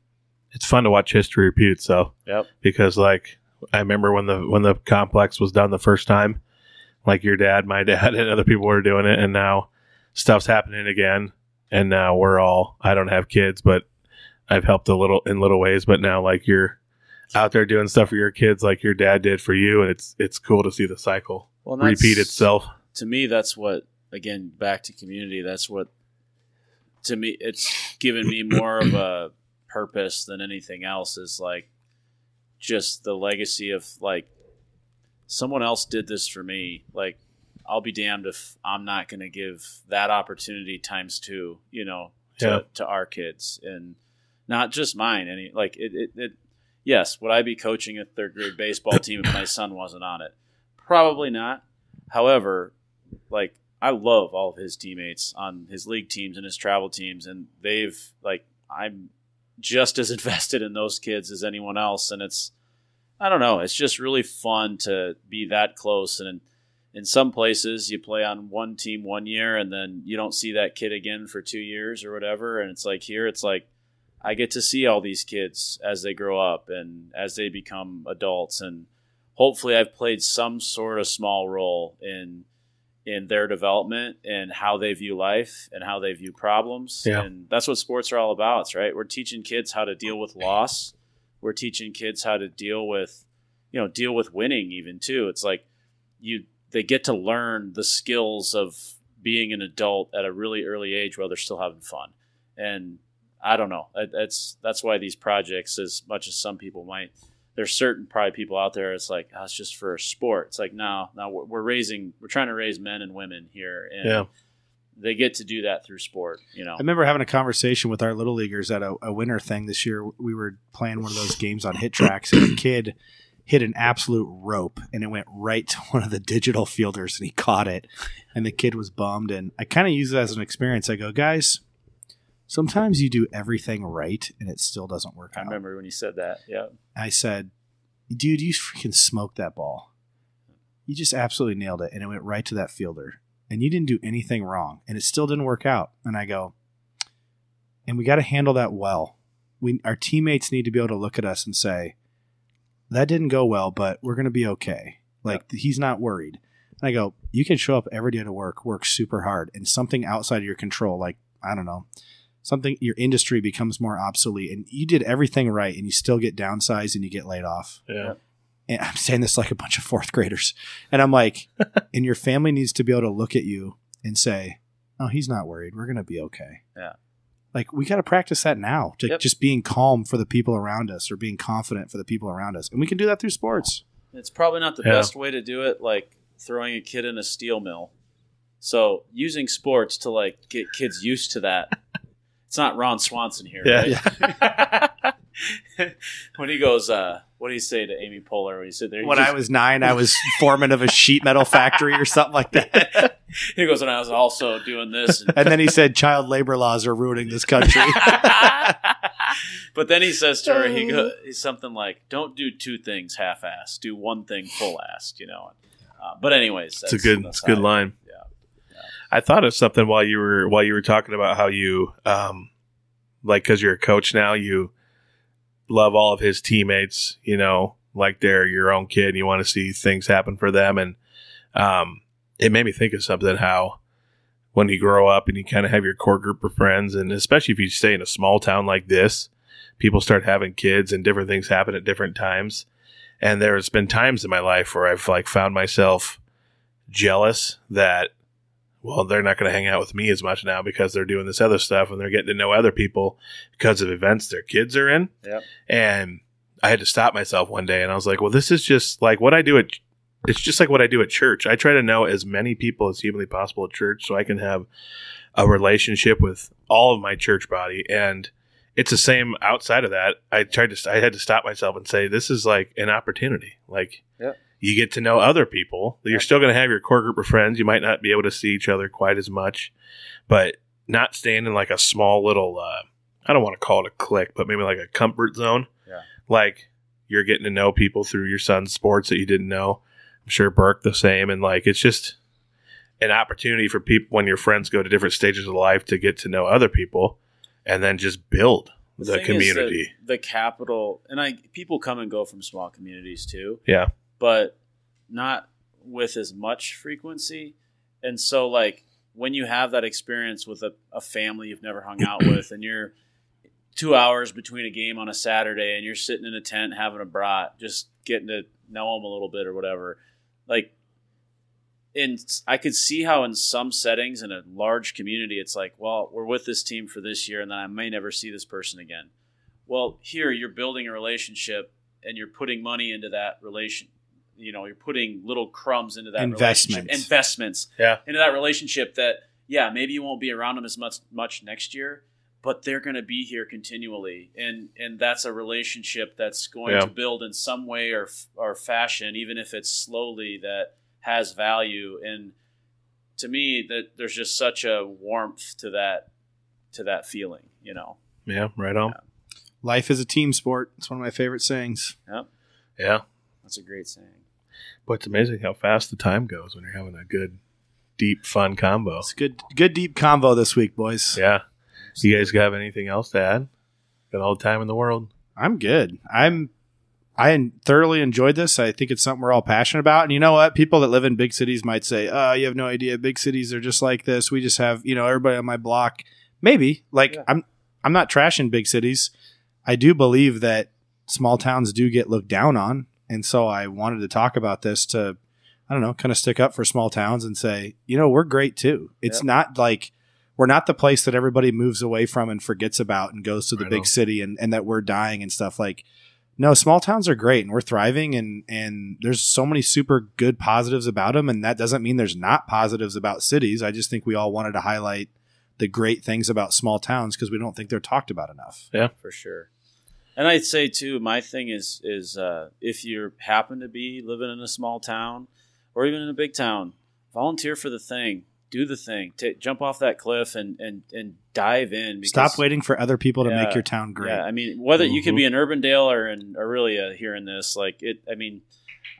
It's fun to watch history repeat itself. Yep. because like I remember when the when the complex was done the first time, like your dad, my dad, and other people were doing it, and now stuff's happening again, and now we're all. I don't have kids, but I've helped a little in little ways. But now, like you're out there doing stuff for your kids, like your dad did for you, and it's it's cool to see the cycle Well, repeat itself. to me that's what again back to community that's what to me it's given me more of a purpose than anything else is like just the legacy of like someone else did this for me. Like I'll be damned if I'm not going to give that opportunity times two, you know, to, Yeah. to our kids and not just mine. Any like it, it, it, yes, would I be coaching a third grade baseball team if my son wasn't on it? Probably not. However, like I love all of his teammates on his league teams and his travel teams, and they've like I'm just as invested in those kids as anyone else, and it's I don't know, it's just really fun to be that close. And in, some places, you play on one team one year, and then you don't see that kid again for two years or whatever. And it's like here, it's like I get to see all these kids as they grow up and as they become adults, and hopefully, I've played some sort of small role in in their development and how they view life and how they view problems. Yeah. And that's what sports are all about, right? We're teaching kids how to deal with loss. We're teaching kids how to deal with, you know, deal with winning even too. It's like you they get to learn the skills of being an adult at a really early age while they're still having fun. And I don't know. That's that's why these projects, as much as some people might, there's certain probably people out there. It's like oh, it's just for a sport. It's like no, no, we're, we're raising, we're trying to raise men and women here, and Yeah. they get to do that through sport. You know, I remember having a conversation with our little leaguers at a, a winter thing this year. We were playing one of those games on HitTrax, and a kid hit an absolute rope, and it went right to one of the digital fielders, and he caught it, and the kid was bummed. And I kind of use it as an experience. I go, guys, sometimes you do everything right, and it still doesn't work out. I out. remember when you said that. Yeah, I said, dude, you freaking smoked that ball. You just absolutely nailed it. And it went right to that fielder. And you didn't do anything wrong. And it still didn't work out. And I go, and we got to handle that well. We, our teammates need to be able to look at us and say, that didn't go well, but we're going to be okay. Like he's not worried. And I go, you can show up every day to work, work super hard, and something outside of your control, like, I don't know, something your industry becomes more obsolete and you did everything right and you still get downsized and you get laid off. Yeah. And I'm saying this like a bunch of fourth graders. And I'm like, and your family needs to be able to look at you and say, Oh, he's not worried. We're gonna be okay. Yeah. Like we gotta practice that now. Ju- Yep. Just being calm for the people around us or being confident for the people around us. And we can do that through sports. it's probably not the Yeah. best way to do it. Like throwing a kid in a steel mill. So using sports to like get kids used to that. It's not Ron Swanson here, Yeah. right? when he goes, uh, what do you say to Amy Poehler when he said there? When just- I was nine, I was foreman of a sheet metal factory or something like that. he goes, and I was also doing this. And, And then he said child labor laws are ruining this country. but then he says to her, he goes, he's something like, "Don't do two things half-assed. Do one thing full-assed." You know. Uh, but anyways, It's a good, it's a good line. I thought of something while you were while you were talking about how you, um, like, because you're a coach now, you love all of his teammates. You know, like they're your own kid. And you want to see things happen for them, and um, it made me think of something. How when you grow up and you kind of have your core group of friends, and especially if you stay in a small town like this, people start having kids and different things happen at different times. And there's been times in my life where I've like found myself jealous that well, they're not going to hang out with me as much now because they're doing this other stuff and they're getting to know other people because of events their kids are in. Yep. And I had to stop myself one day and I was like, well, this is just like what I do at it's just like what I do at church. I try to know as many people as humanly possible at church so I can have a relationship with all of my church body and it's the same outside of that. I tried to I had to stop myself and say this is like an opportunity. Like Yep. You get to know other people. You're still going to have your core group of friends. You might not be able to see each other quite as much, but not staying in like a small little uh, I don't want to call it a clique, but maybe like a comfort zone. Yeah. Like you're getting to know people through your son's sports that you didn't know. I'm sure Burk the same and like it's just an opportunity for people when your friends go to different stages of life to get to know other people and then just build the, is community. that the capital, and I people come and go from small communities too. Yeah. But not with as much frequency. And so, like, when you have that experience with a, a family you've never hung out with, and you're two hours between a game on a Saturday, and you're sitting in a tent having a brat, just getting to know them a little bit or whatever, like, in I could see how in some settings in a large community, it's like, well, we're with this team for this year, and then I may never see this person again. Well, here you're building a relationship and you're putting money into that relation. You know, you're putting little crumbs into that Investments. investments Yeah. into that relationship. That yeah, maybe you won't be around them as much much next year, but they're going to be here continually, and and that's a relationship that's going Yeah. to build in some way or or fashion, even if it's slowly, that has value. And to me, that there's just such a warmth to that to that feeling. You know. Yeah, right on. Life is a team sport. It's one of my favorite sayings. Yeah. That's a great saying. But it's amazing how fast the time goes when you're having a good, deep, fun combo. It's good, good deep convo this week, boys. Yeah. You guys have anything else to add? Got all the time in the world. I'm good. I'm I thoroughly enjoyed this. I think it's something we're all passionate about. And you know what? People that live in big cities might say, "Oh, you have no idea. Big cities are just like this. We just have, you know, everybody on my block." Maybe. Like Yeah. I'm I'm not trashing big cities. I do believe that small towns do get looked down on, and so I wanted to talk about this to I don't know, kind of stick up for small towns and say, you know, we're great too. It's Yep. not like we're not the place that everybody moves away from and forgets about and goes to the Right big on. city and, and that we're dying and stuff like no small towns are great and we're thriving and and there's so many super good positives about them and that doesn't mean there's not positives about cities i just think we all wanted to highlight the great things about small towns because we don't think they're talked about enough Yeah, for sure. And I'd say too, my thing is is uh, if you happen to be living in a small town or even in a big town, volunteer for the thing, do the thing, Ta jump off that cliff and and and dive in. Because, stop waiting for other people to Yeah, make your town great Yeah, I mean, whether you could Mhm. be in Urbandale or in Aurelia hearing this, like it. I mean,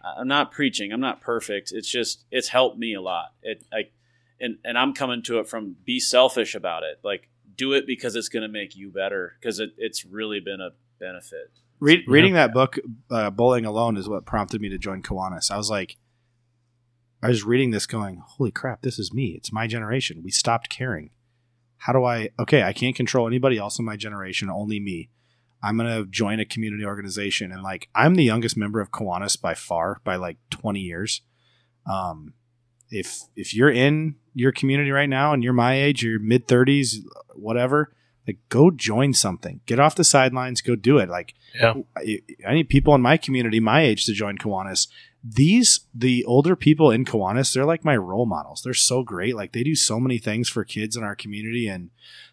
I'm not preaching. I'm not perfect. It's just it's helped me a lot. It like, and and I'm coming to it from be selfish about it. Like do it because it's going to make you better because it, it's really been a benefit. Read, reading that book, uh, Bowling Alone, is what prompted me to join Kiwanis. I was like, I was reading this going, holy crap, this is me. It's my generation. We stopped caring. How do I, okay, I can't control anybody else in my generation, only me. I'm going to join a community organization. And like, I'm the youngest member of Kiwanis by far, by like 20 years. Um, if, if you're in your community right now and you're my age, you're mid 30s, whatever, like go join something. Get off the sidelines, go do it. Like, Yeah. I, I need people in my community, my age, to join Kiwanis. These the older people in Kiwanis, they're like my role models. They're so great. Like they do so many things for kids in our community, and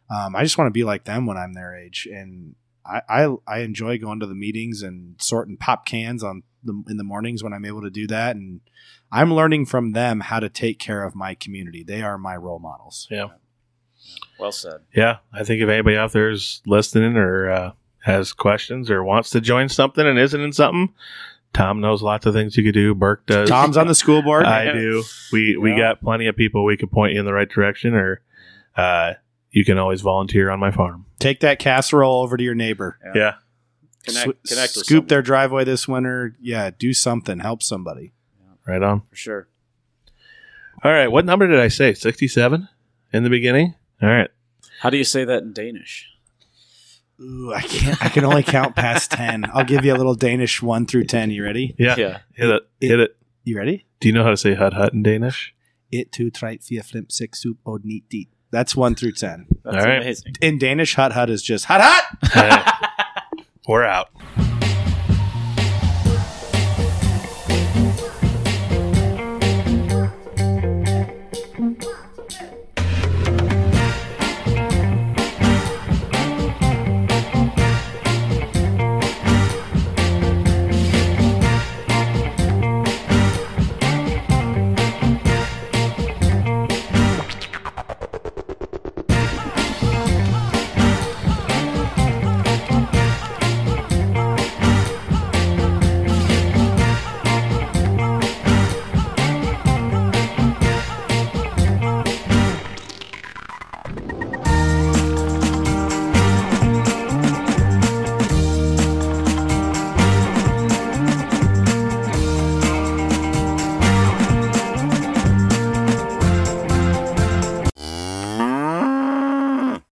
um, I just want to be like them when I'm their age. And I, I I enjoy going to the meetings and sorting pop cans on the in the mornings when I'm able to do that. And I'm learning from them how to take care of my community. They are my role models. Yeah. Well said. Yeah. I think if anybody out there is listening or uh, has questions or wants to join something and isn't in something, Tom knows lots of things you could do. Burk does. Tom's on the school board. I do. We we Yeah. got plenty of people we could point you in the right direction, or uh, you can always volunteer on my farm. Take that casserole over to your neighbor. Yeah. Connect, Sw- connect with scoop their driveway this winter. Yeah, do something. Help somebody. Right on. for sure. All right. What number did I say? 67 in the beginning? All right. How do you say that in Danish? Ooh, I can't. I can only count past ten. I'll give you a little Danish one through ten. You ready? Yeah. Yeah. Hit it. Hit it. You ready? Do you know how to say hut hut in Danish? It two trite vier flim six soup od neat deet. That's one through ten. That's All right. amazing. In Danish, hut hut is just hut hut. We're out.